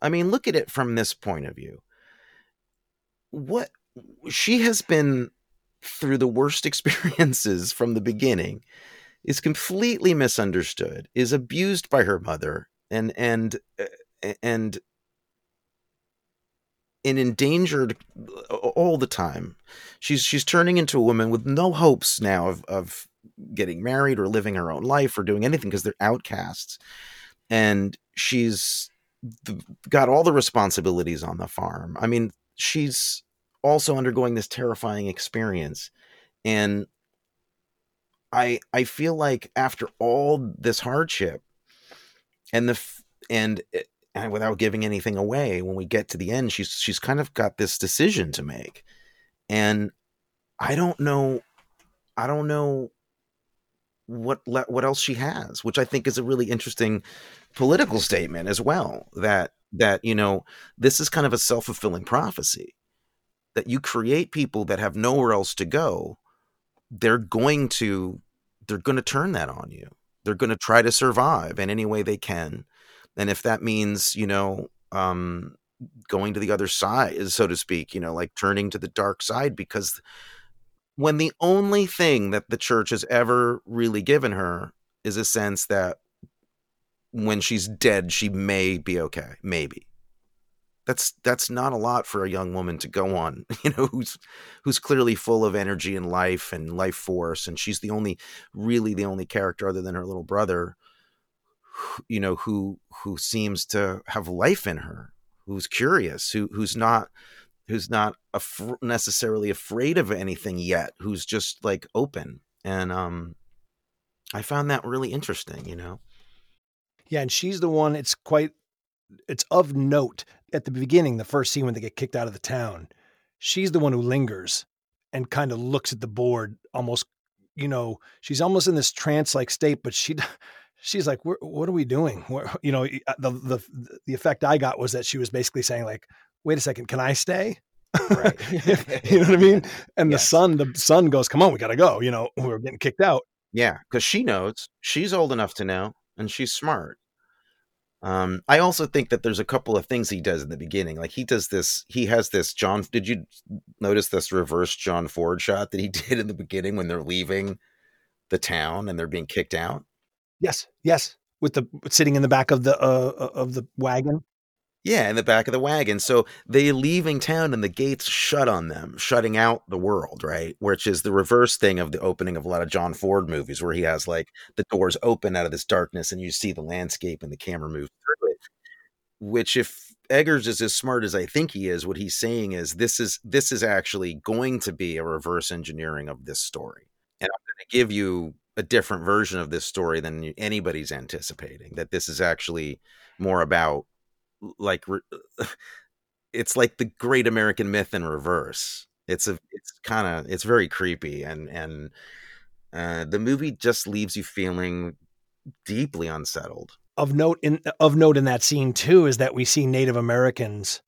I mean, look at it from this point of view. What she has been through the worst experiences from the beginning is completely misunderstood, is abused by her mother, and and uh, and and endangered uh, all the time. She's she's turning into a woman with no hopes now of of getting married or living her own life or doing anything because they're outcasts, and she's got all the responsibilities on the farm. I mean, she's also undergoing this terrifying experience, and I I feel like after all this hardship and the and it- and without giving anything away, when we get to the end, she's she's kind of got this decision to make, and I don't know, I don't know what what else she has, which I think is a really interesting political statement as well. That that you know this is kind of a self fulfilling prophecy that you create people that have nowhere else to go they're going to they're going to turn that on you they're going to try to survive in any way they can and if that means you know um going to the other side so to speak you know like turning to the dark side because when the only thing that the church has ever really given her is a sense that when she's dead she may be okay maybe. That's that's not a lot for a young woman to go on you know who's who's clearly full of energy and life and life force and she's the only really the only character other than her little brother you know who who seems to have life in her who's curious who who's not who's not af- necessarily afraid of anything yet who's just like open and um i found that really interesting you know Yeah, and she's the one. It's quite. It's of note at the beginning, the first scene when they get kicked out of the town. She's the one who lingers and kind of looks at the board, almost. You know, she's almost in this trance-like state, but she, she's like, "What are we doing?" We're- you know, the the the effect I got was that she was basically saying, "Like, wait a second, can I stay?" Right. you know what I mean? And the Yes. son, the son goes, "Come on, we gotta go." You know, we're getting kicked out. Yeah, because she knows she's old enough to know, and she's smart. Um, I also think that there's a couple of things he does in the beginning. Like he does this, he has this John. Did you notice this reverse John Ford shot that he did in the beginning when they're leaving the town and they're being kicked out? Yes, yes, with the sitting in the back of the uh, of the wagon. Yeah, in the back of the wagon. So they leaving town and the gates shut on them, shutting out the world, right? Which is the reverse thing of the opening of a lot of John Ford movies, where he has like the doors open out of this darkness and you see the landscape and the camera move through it. Which, if Eggers is as smart as I think he is, what he's saying is this is this is actually going to be a reverse engineering of this story, and I'm going to give you a different version of this story than anybody's anticipating. That this is actually more about like re- it's like the great american myth in reverse it's a it's kind of it's very creepy and and uh the movie just leaves you feeling deeply unsettled Of note in of note in that scene too is that we see Native Americans.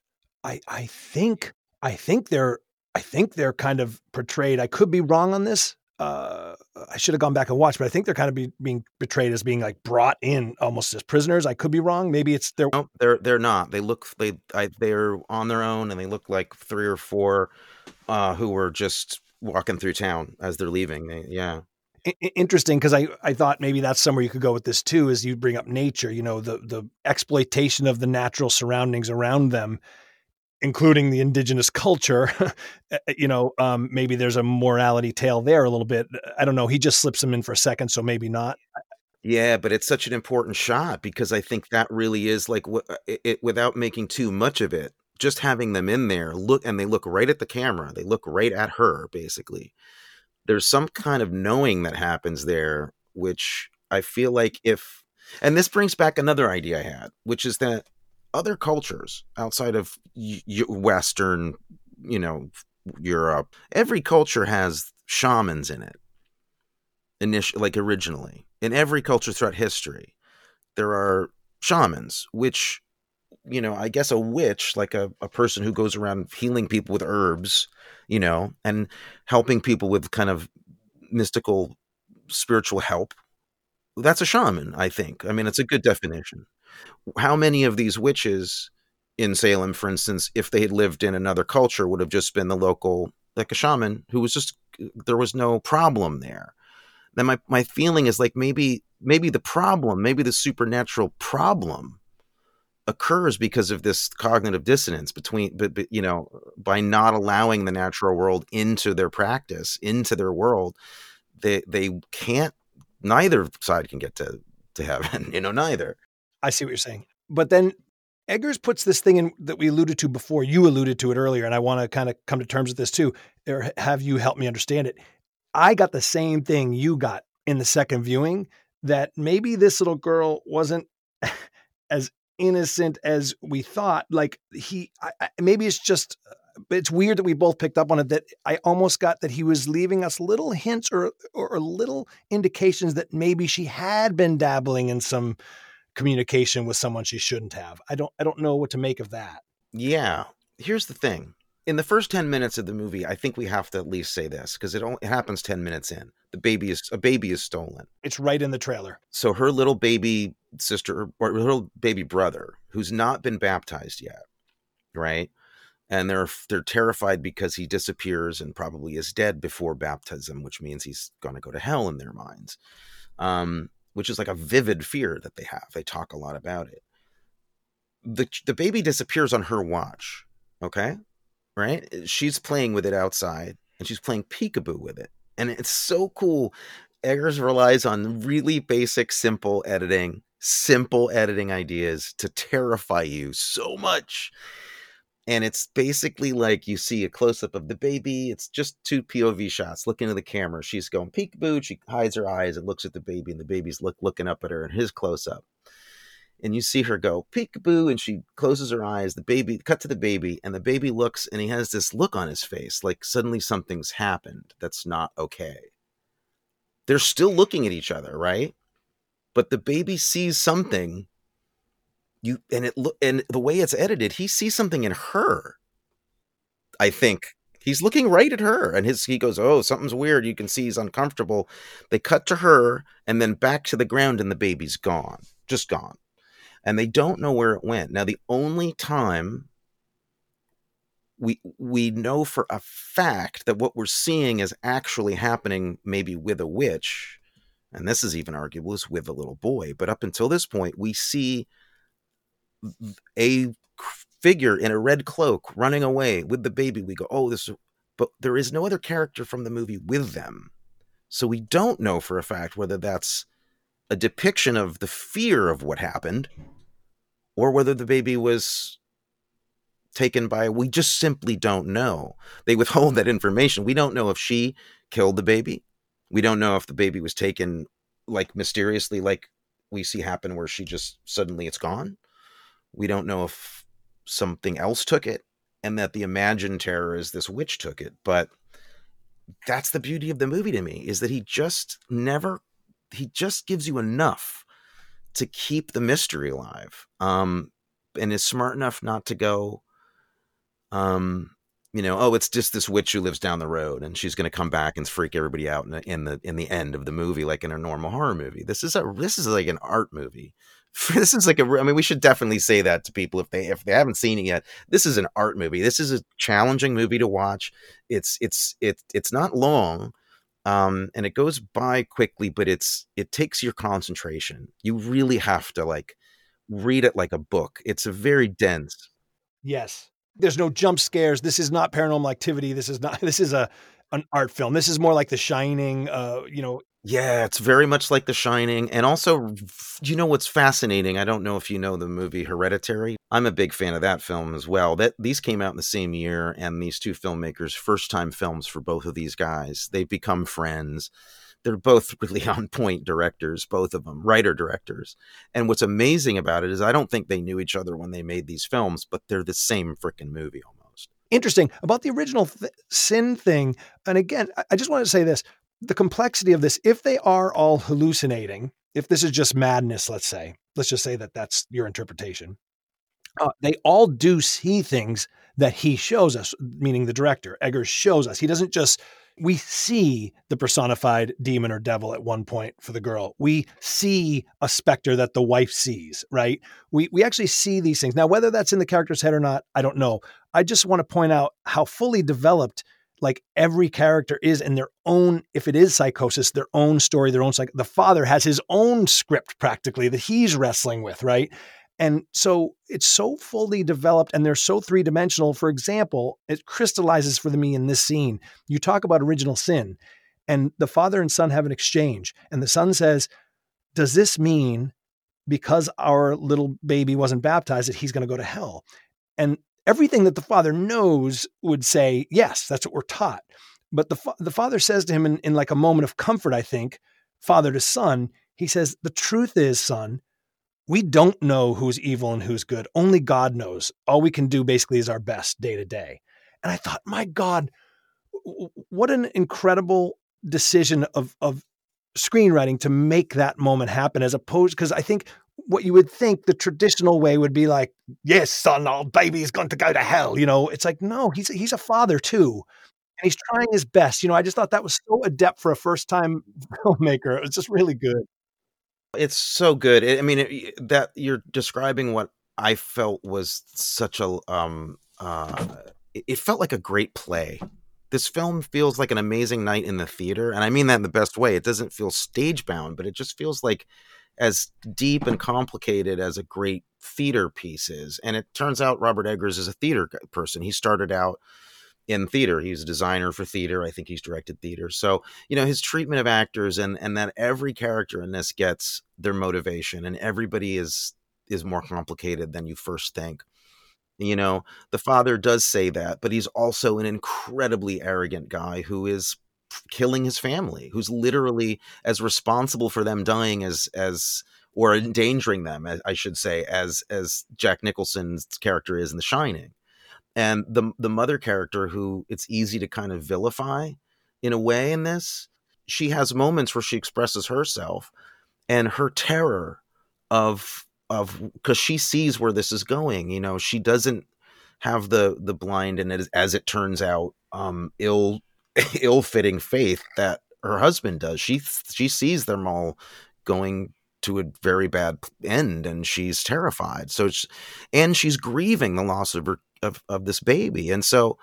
I I think I think they're I think they're kind of portrayed. I could be wrong on this. Uh, I should have gone back and watched, but I think they're kind of be, being betrayed as being like brought in almost as prisoners. I could be wrong. Maybe it's their No, they're they're not. They look they I, they're on their own, and they look like three or four uh, who were just walking through town as they're leaving. They, yeah, I- interesting because I, I thought maybe that's somewhere you could go with this too is you bring up nature you know the the exploitation of the natural surroundings around them including the indigenous culture eh, you know um, maybe there's a morality tale there a little bit i don't know he just slips them in for a second so maybe not yeah, but it's such an important shot because I think that really is like wh- it, it without making too much of it. Just having them in there, look, and they look right at the camera. They look right at her, basically. There's some kind of knowing that happens there, which I feel like if, and this brings back another idea I had, which is that other cultures outside of Western, you know, Europe, every culture has shamans in it. Initial, like originally, in every culture throughout history, there are shamans, which, you know, I guess a witch, like a, a person who goes around healing people with herbs, you know, and helping people with kind of mystical spiritual help. That's a shaman, I think. I mean, it's a good definition. How many of these witches in Salem, for instance, if they had lived in another culture, would have just been the local, like a shaman who was just, there was no problem there. Then my, my feeling is like maybe, maybe the problem, maybe the supernatural problem occurs because of this cognitive dissonance between but, but you know by not allowing the natural world into their practice into their world they they can't neither side can get to to heaven you know neither i see what you're saying but then eggers puts this thing in that we alluded to before you alluded to it earlier and i want to kind of come to terms with this too or have you help me understand it i got the same thing you got in the second viewing that maybe this little girl wasn't as innocent as we thought. Like he, I, I, maybe it's just, but it's weird that we both picked up on it. That I almost got that he was leaving us little hints or or little indications that maybe she had been dabbling in some communication with someone she shouldn't have. I don't, I don't know what to make of that. yeah here's the thing in the first 10 minutes of the movie i think we have to at least say this because it, only, it happens 10 minutes in the baby is a baby is stolen It's right in the trailer. so her little baby sister or her little baby brother who's not been baptized yet right and they're they're terrified because he disappears and probably is dead before baptism which means he's going to go to hell in their minds um which is like a vivid fear that they have. They talk a lot about it. The the baby disappears on her watch okay? Right? She's playing with it outside and she's playing peekaboo with it. And it's so cool. Eggers relies on really basic simple editing simple editing ideas to terrify you so much and it's basically like you see a close up of the baby. It's just two POV shots. Look into the camera. She's going peekaboo. She hides her eyes and looks at the baby, and the baby's look looking up at her. in his close up, and you see her go peekaboo, and she closes her eyes. The baby cut to the baby, and the baby looks, and he has this look on his face, like suddenly something's happened that's not okay. They're still looking at each other, right? But the baby sees something you and it look and the way it's edited he sees something in her. I think. He's looking right at her and his he goes oh something's weird. You can see he's uncomfortable. They cut to her and then back to the ground and the baby's gone just gone. And they don't know where it went. Now the only time we we know for a fact that what we're seeing is actually happening maybe with a witch and this is even arguable is with a little boy. But up until this point we see a figure in a red cloak running away with the baby we go oh this is but there is no other character from the movie with them. So we don't know for a fact whether that's a depiction of the fear of what happened or whether the baby was taken by we just simply don't know. They withhold that information. We don't know if she killed the baby. We don't know if the baby was taken like mysteriously like we see happen where she just suddenly it's gone we don't know if something else took it and that the imagined terror is this witch took it but that's the beauty of the movie to me is that he just never he just gives you enough to keep the mystery alive um and is smart enough not to go um you know, oh, it's just this witch who lives down the road, and she's going to come back and freak everybody out in the, in the in the end of the movie, like in a normal horror movie. This is a this is like an art movie. This is like a. I mean, we should definitely say that to people if they if they haven't seen it yet. This is an art movie. This is a challenging movie to watch. It's it's it it's not long, um, and it goes by quickly, but it's it takes your concentration. You really have to like read it like a book. It's a very dense. Yes. There's no jump scares. This is not paranormal activity. This is not this is a an art film. This is more like The Shining, uh, you know, Yeah, it's very much like The Shining. And also, you know what's fascinating? I don't know if you know the movie Hereditary. I'm a big fan of that film as well. That these came out in the same year, and these two filmmakers, first time films for both of these guys. They've become friends. They're both really on point directors, both of them, writer directors. And what's amazing about it is I don't think they knew each other when they made these films, but they're the same freaking movie almost. Interesting about the original th- sin thing. And again, I, I just want to say this the complexity of this, if they are all hallucinating, if this is just madness, let's say, let's just say that that's your interpretation, uh, they all do see things that he shows us, meaning the director, Eggers shows us. He doesn't just, we see the personified demon or devil at one point for the girl. We see a specter that the wife sees, right? We, we actually see these things. Now, whether that's in the character's head or not, I don't know. I just want to point out how fully developed like every character is in their own if it is psychosis their own story their own psych the father has his own script practically that he's wrestling with right? And so it's so fully developed and they're so three dimensional for example it crystallizes for me in this scene. You talk about original sin and the father and son have an exchange and the son says does this mean because our little baby wasn't baptized that he's going to go to hell? And everything that the father knows would say, yes, that's what we're taught. But the, fa- the father says to him in, in like a moment of comfort, I think, father to son, he says, the truth is, son, we don't know who's evil and who's good. Only God knows. All we can do basically is our best day to day. And I thought, my God, what an incredible decision of, of screenwriting to make that moment happen as opposed, because I think what you would think the traditional way would be like, yes, son, our baby is going to go to hell. You know, it's like, no, he's he's a father too. And he's trying his best. You know, I just thought that was so adept for a first time filmmaker. It was just really good. It's so good. I mean, it, that you're describing what I felt was such a um uh it felt like a great play. This film feels like an amazing night in the theater, and I mean that in the best way. It doesn't feel stage bound, but it just feels like as deep and complicated as a great theater piece is. And it turns out Robert Eggers is a theater person. He started out in theater. He's a designer for theater. I think he's directed theater. So, you know, his treatment of actors and and that every character in this gets their motivation and everybody is is more complicated than you first think. You know, the father does say that, but he's also an incredibly arrogant guy who is killing his family, who's literally as responsible for them dying as as or endangering them, I should say, as as Jack Nicholson's character is in The Shining. And the the mother character who it's easy to kind of vilify in a way in this she has moments where she expresses herself and her terror of of because she sees where this is going you know? She doesn't have the the blind and as, as it turns out um ill ill fitting faith that her husband does. She she sees them all going to a very bad end and she's terrified. So it's and she's grieving the loss of her of, of this baby. And so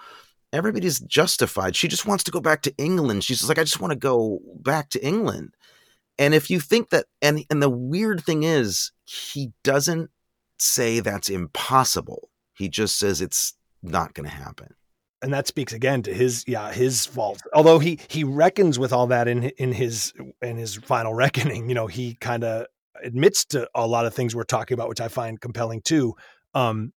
everybody's justified. She just wants to go back to england. She's like i just want to go back to england. And if you think that and and the weird thing is he doesn't say that's impossible. He just says it's not going to happen and that speaks again to his yeah his fault although he he reckons with all that in in his in his final reckoning you know he kind of admits to a lot of things we're talking about which i find compelling too. Um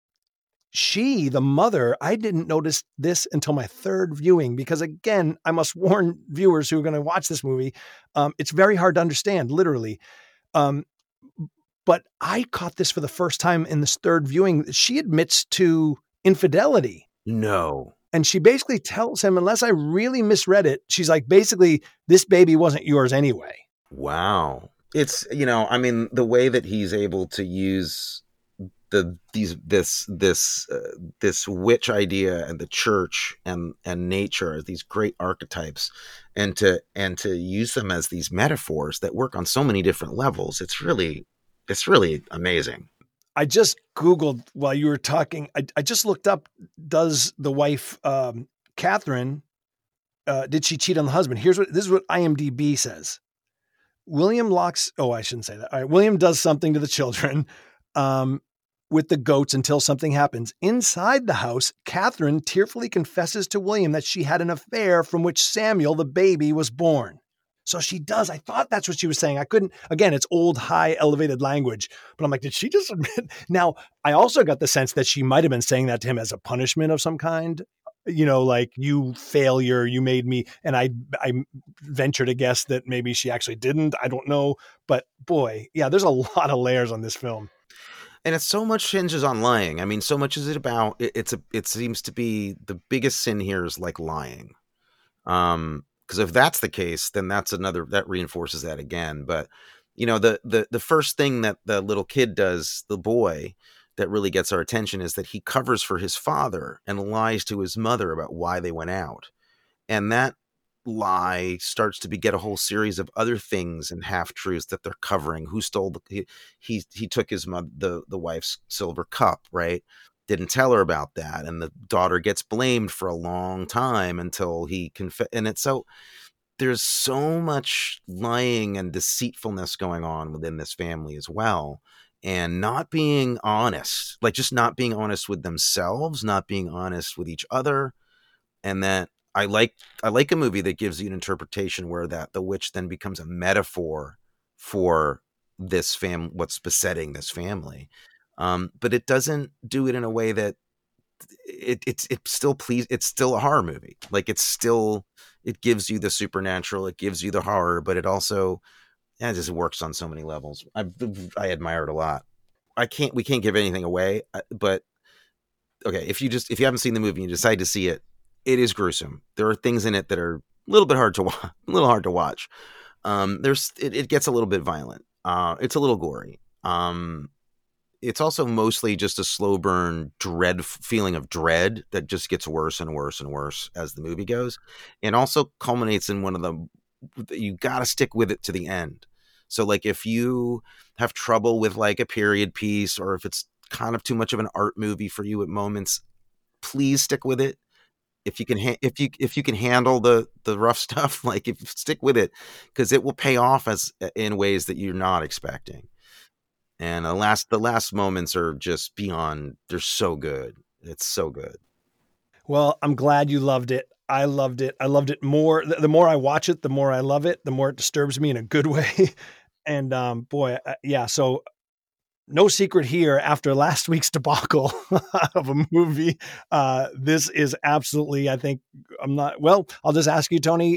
she the mother i didn't notice this until my third viewing because again i must warn viewers who are going to watch this movie um it's very hard to understand literally. Um but i caught this for the first time in this third viewing. She admits to infidelity. No and she basically tells him, unless I really misread it, she's like, basically, this baby wasn't yours anyway. Wow. It's, you know, I mean, the way that he's able to use the these this this uh, this witch idea and the church and and nature as these great archetypes and to and to use them as these metaphors that work on so many different levels it's really it's really amazing I just Googled while you were talking. I, I just looked up does the wife, um, Catherine, uh, did she cheat on the husband? Here's what this is what IMDb says. William locks, oh, I shouldn't say that. All right. William does something to the children um, with the goats until something happens. Inside the house, Catherine tearfully confesses to William that she had an affair from which Samuel, the baby, was born. So she does. I thought that's what she was saying. I couldn't, again, it's old, high, elevated language. But I'm like, did she just admit? Now, I also got the sense that she might have been saying that to him as a punishment of some kind. You know, like you failure, you made me, and I, I venture to guess that maybe she actually didn't. I don't know, but boy, yeah, there's a lot of layers on this film. and it's so much hinges on lying i mean so much is it about it, it's a it seems to be the biggest sin here is like lying um because if that's the case then that's another that reinforces that again but you know the the the first thing that the little kid does the boy that really gets our attention is that he covers for his father and lies to his mother about why they went out and that lie starts to beget a whole series of other things and half truths that they're covering who stole the he he, he took his mother the the wife's silver cup right didn't tell her about that and the daughter gets blamed for a long time until he conf- and it's so there's so much lying and deceitfulness going on within this family as well and not being honest like just not being honest with themselves not being honest with each other and that i like i like a movie that gives you an interpretation where that the witch then becomes a metaphor for this fam what's besetting this family um, but it doesn't do it in a way that it it's it still please it's still a horror movie. Like it's still it gives you the supernatural it gives you the horror but it also yeah, it just works on so many levels. I i admire it a lot. I can't we can't give anything away uh, but okay if you just if you haven't seen the movie and you decide to see it it is gruesome. There are things in it that are a little bit hard to watch a little hard to watch. Um there's it, it gets a little bit violent. Uh it's a little gory. Um it's also mostly just a slow burn dread feeling of dread that just gets worse and worse and worse as the movie goes and also culminates in one of the you got to stick with it to the end. So like if you have trouble with like a period piece or if it's kind of too much of an art movie for you at moments please stick with it. If you can ha- if you if you can handle the the rough stuff like if stick with it because it will pay off as in ways that you're not expecting and the last the last moments are just beyond they're so good it's so good Well, I'm glad you loved it. I loved it. I loved it more. The, the more I watch it, the more I love it. The more it disturbs me in a good way. and um, boy, uh, yeah. So, no secret here. After last week's debacle of a movie, uh, this is absolutely. I think I'm not. Well, I'll just ask you, Tony.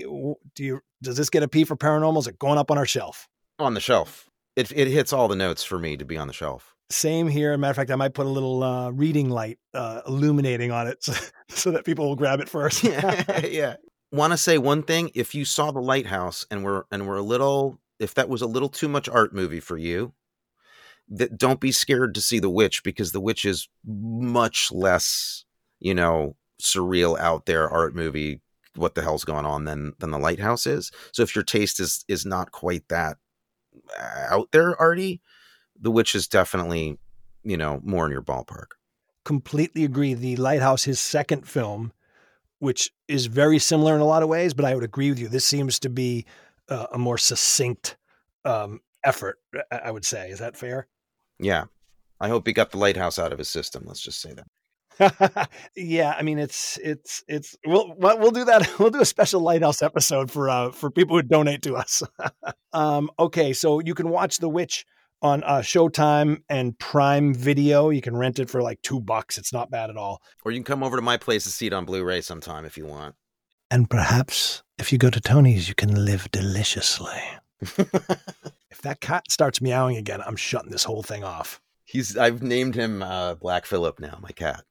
Do you does this get a P for paranormal? Is it going up on our shelf? on the shelf it, it hits all the notes for me to be on the shelf Same here. Matter of fact, I might put a little uh, reading light uh, illuminating on it so, so that people will grab it first. yeah want to say one thing if you saw the lighthouse and we're and we're a little if that was a little too much art movie for you that don't be scared to see the witch because the witch is much less you know surreal out there art movie what the hell's going on than than the lighthouse is so if your taste is is not quite that out there arty the witch is definitely you know more in your ballpark completely agree. The Lighthouse, his second film, which is very similar in a lot of ways, but I would agree with you. This seems to be uh, a more succinct um, effort. I I would say. Is that fair? yeah i hope he got the lighthouse out of his system let's just say that yeah, I mean it's it's it's we'll we'll do that. We'll do a special lighthouse episode for uh for people who donate to us. um okay, so you can watch The Witch on uh Showtime and Prime Video. You can rent it for like 2 bucks. It's not bad at all. Or you can come over to my place to see it on Blu-ray sometime if you want. And perhaps if you go to Tony's you can live deliciously. If that cat starts meowing again, I'm shutting this whole thing off. He's I've named him uh, Black Phillip now, my cat.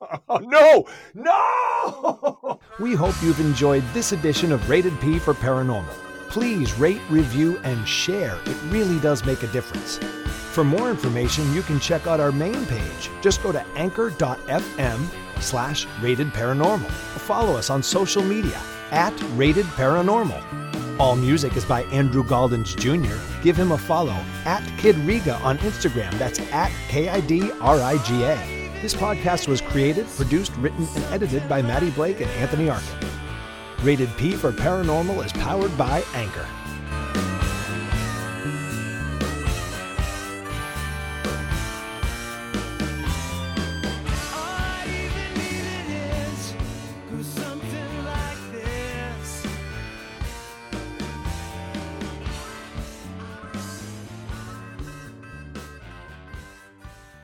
Oh, no! No! We hope you've enjoyed this edition of Rated P for Paranormal. Please rate, review, and share. It really does make a difference. For more information, you can check out our main page. Just go to anchor.fm slash rated paranormal. Follow us on social media at rated paranormal. All music is by Andrew Galdens Jr. Give him a follow at Kid Riga on Instagram. That's at K I D R I G A. This podcast was created, produced, written, and edited by Maddie Blake and Anthony Arkin. Rated P for Paranormal is powered by Anchor.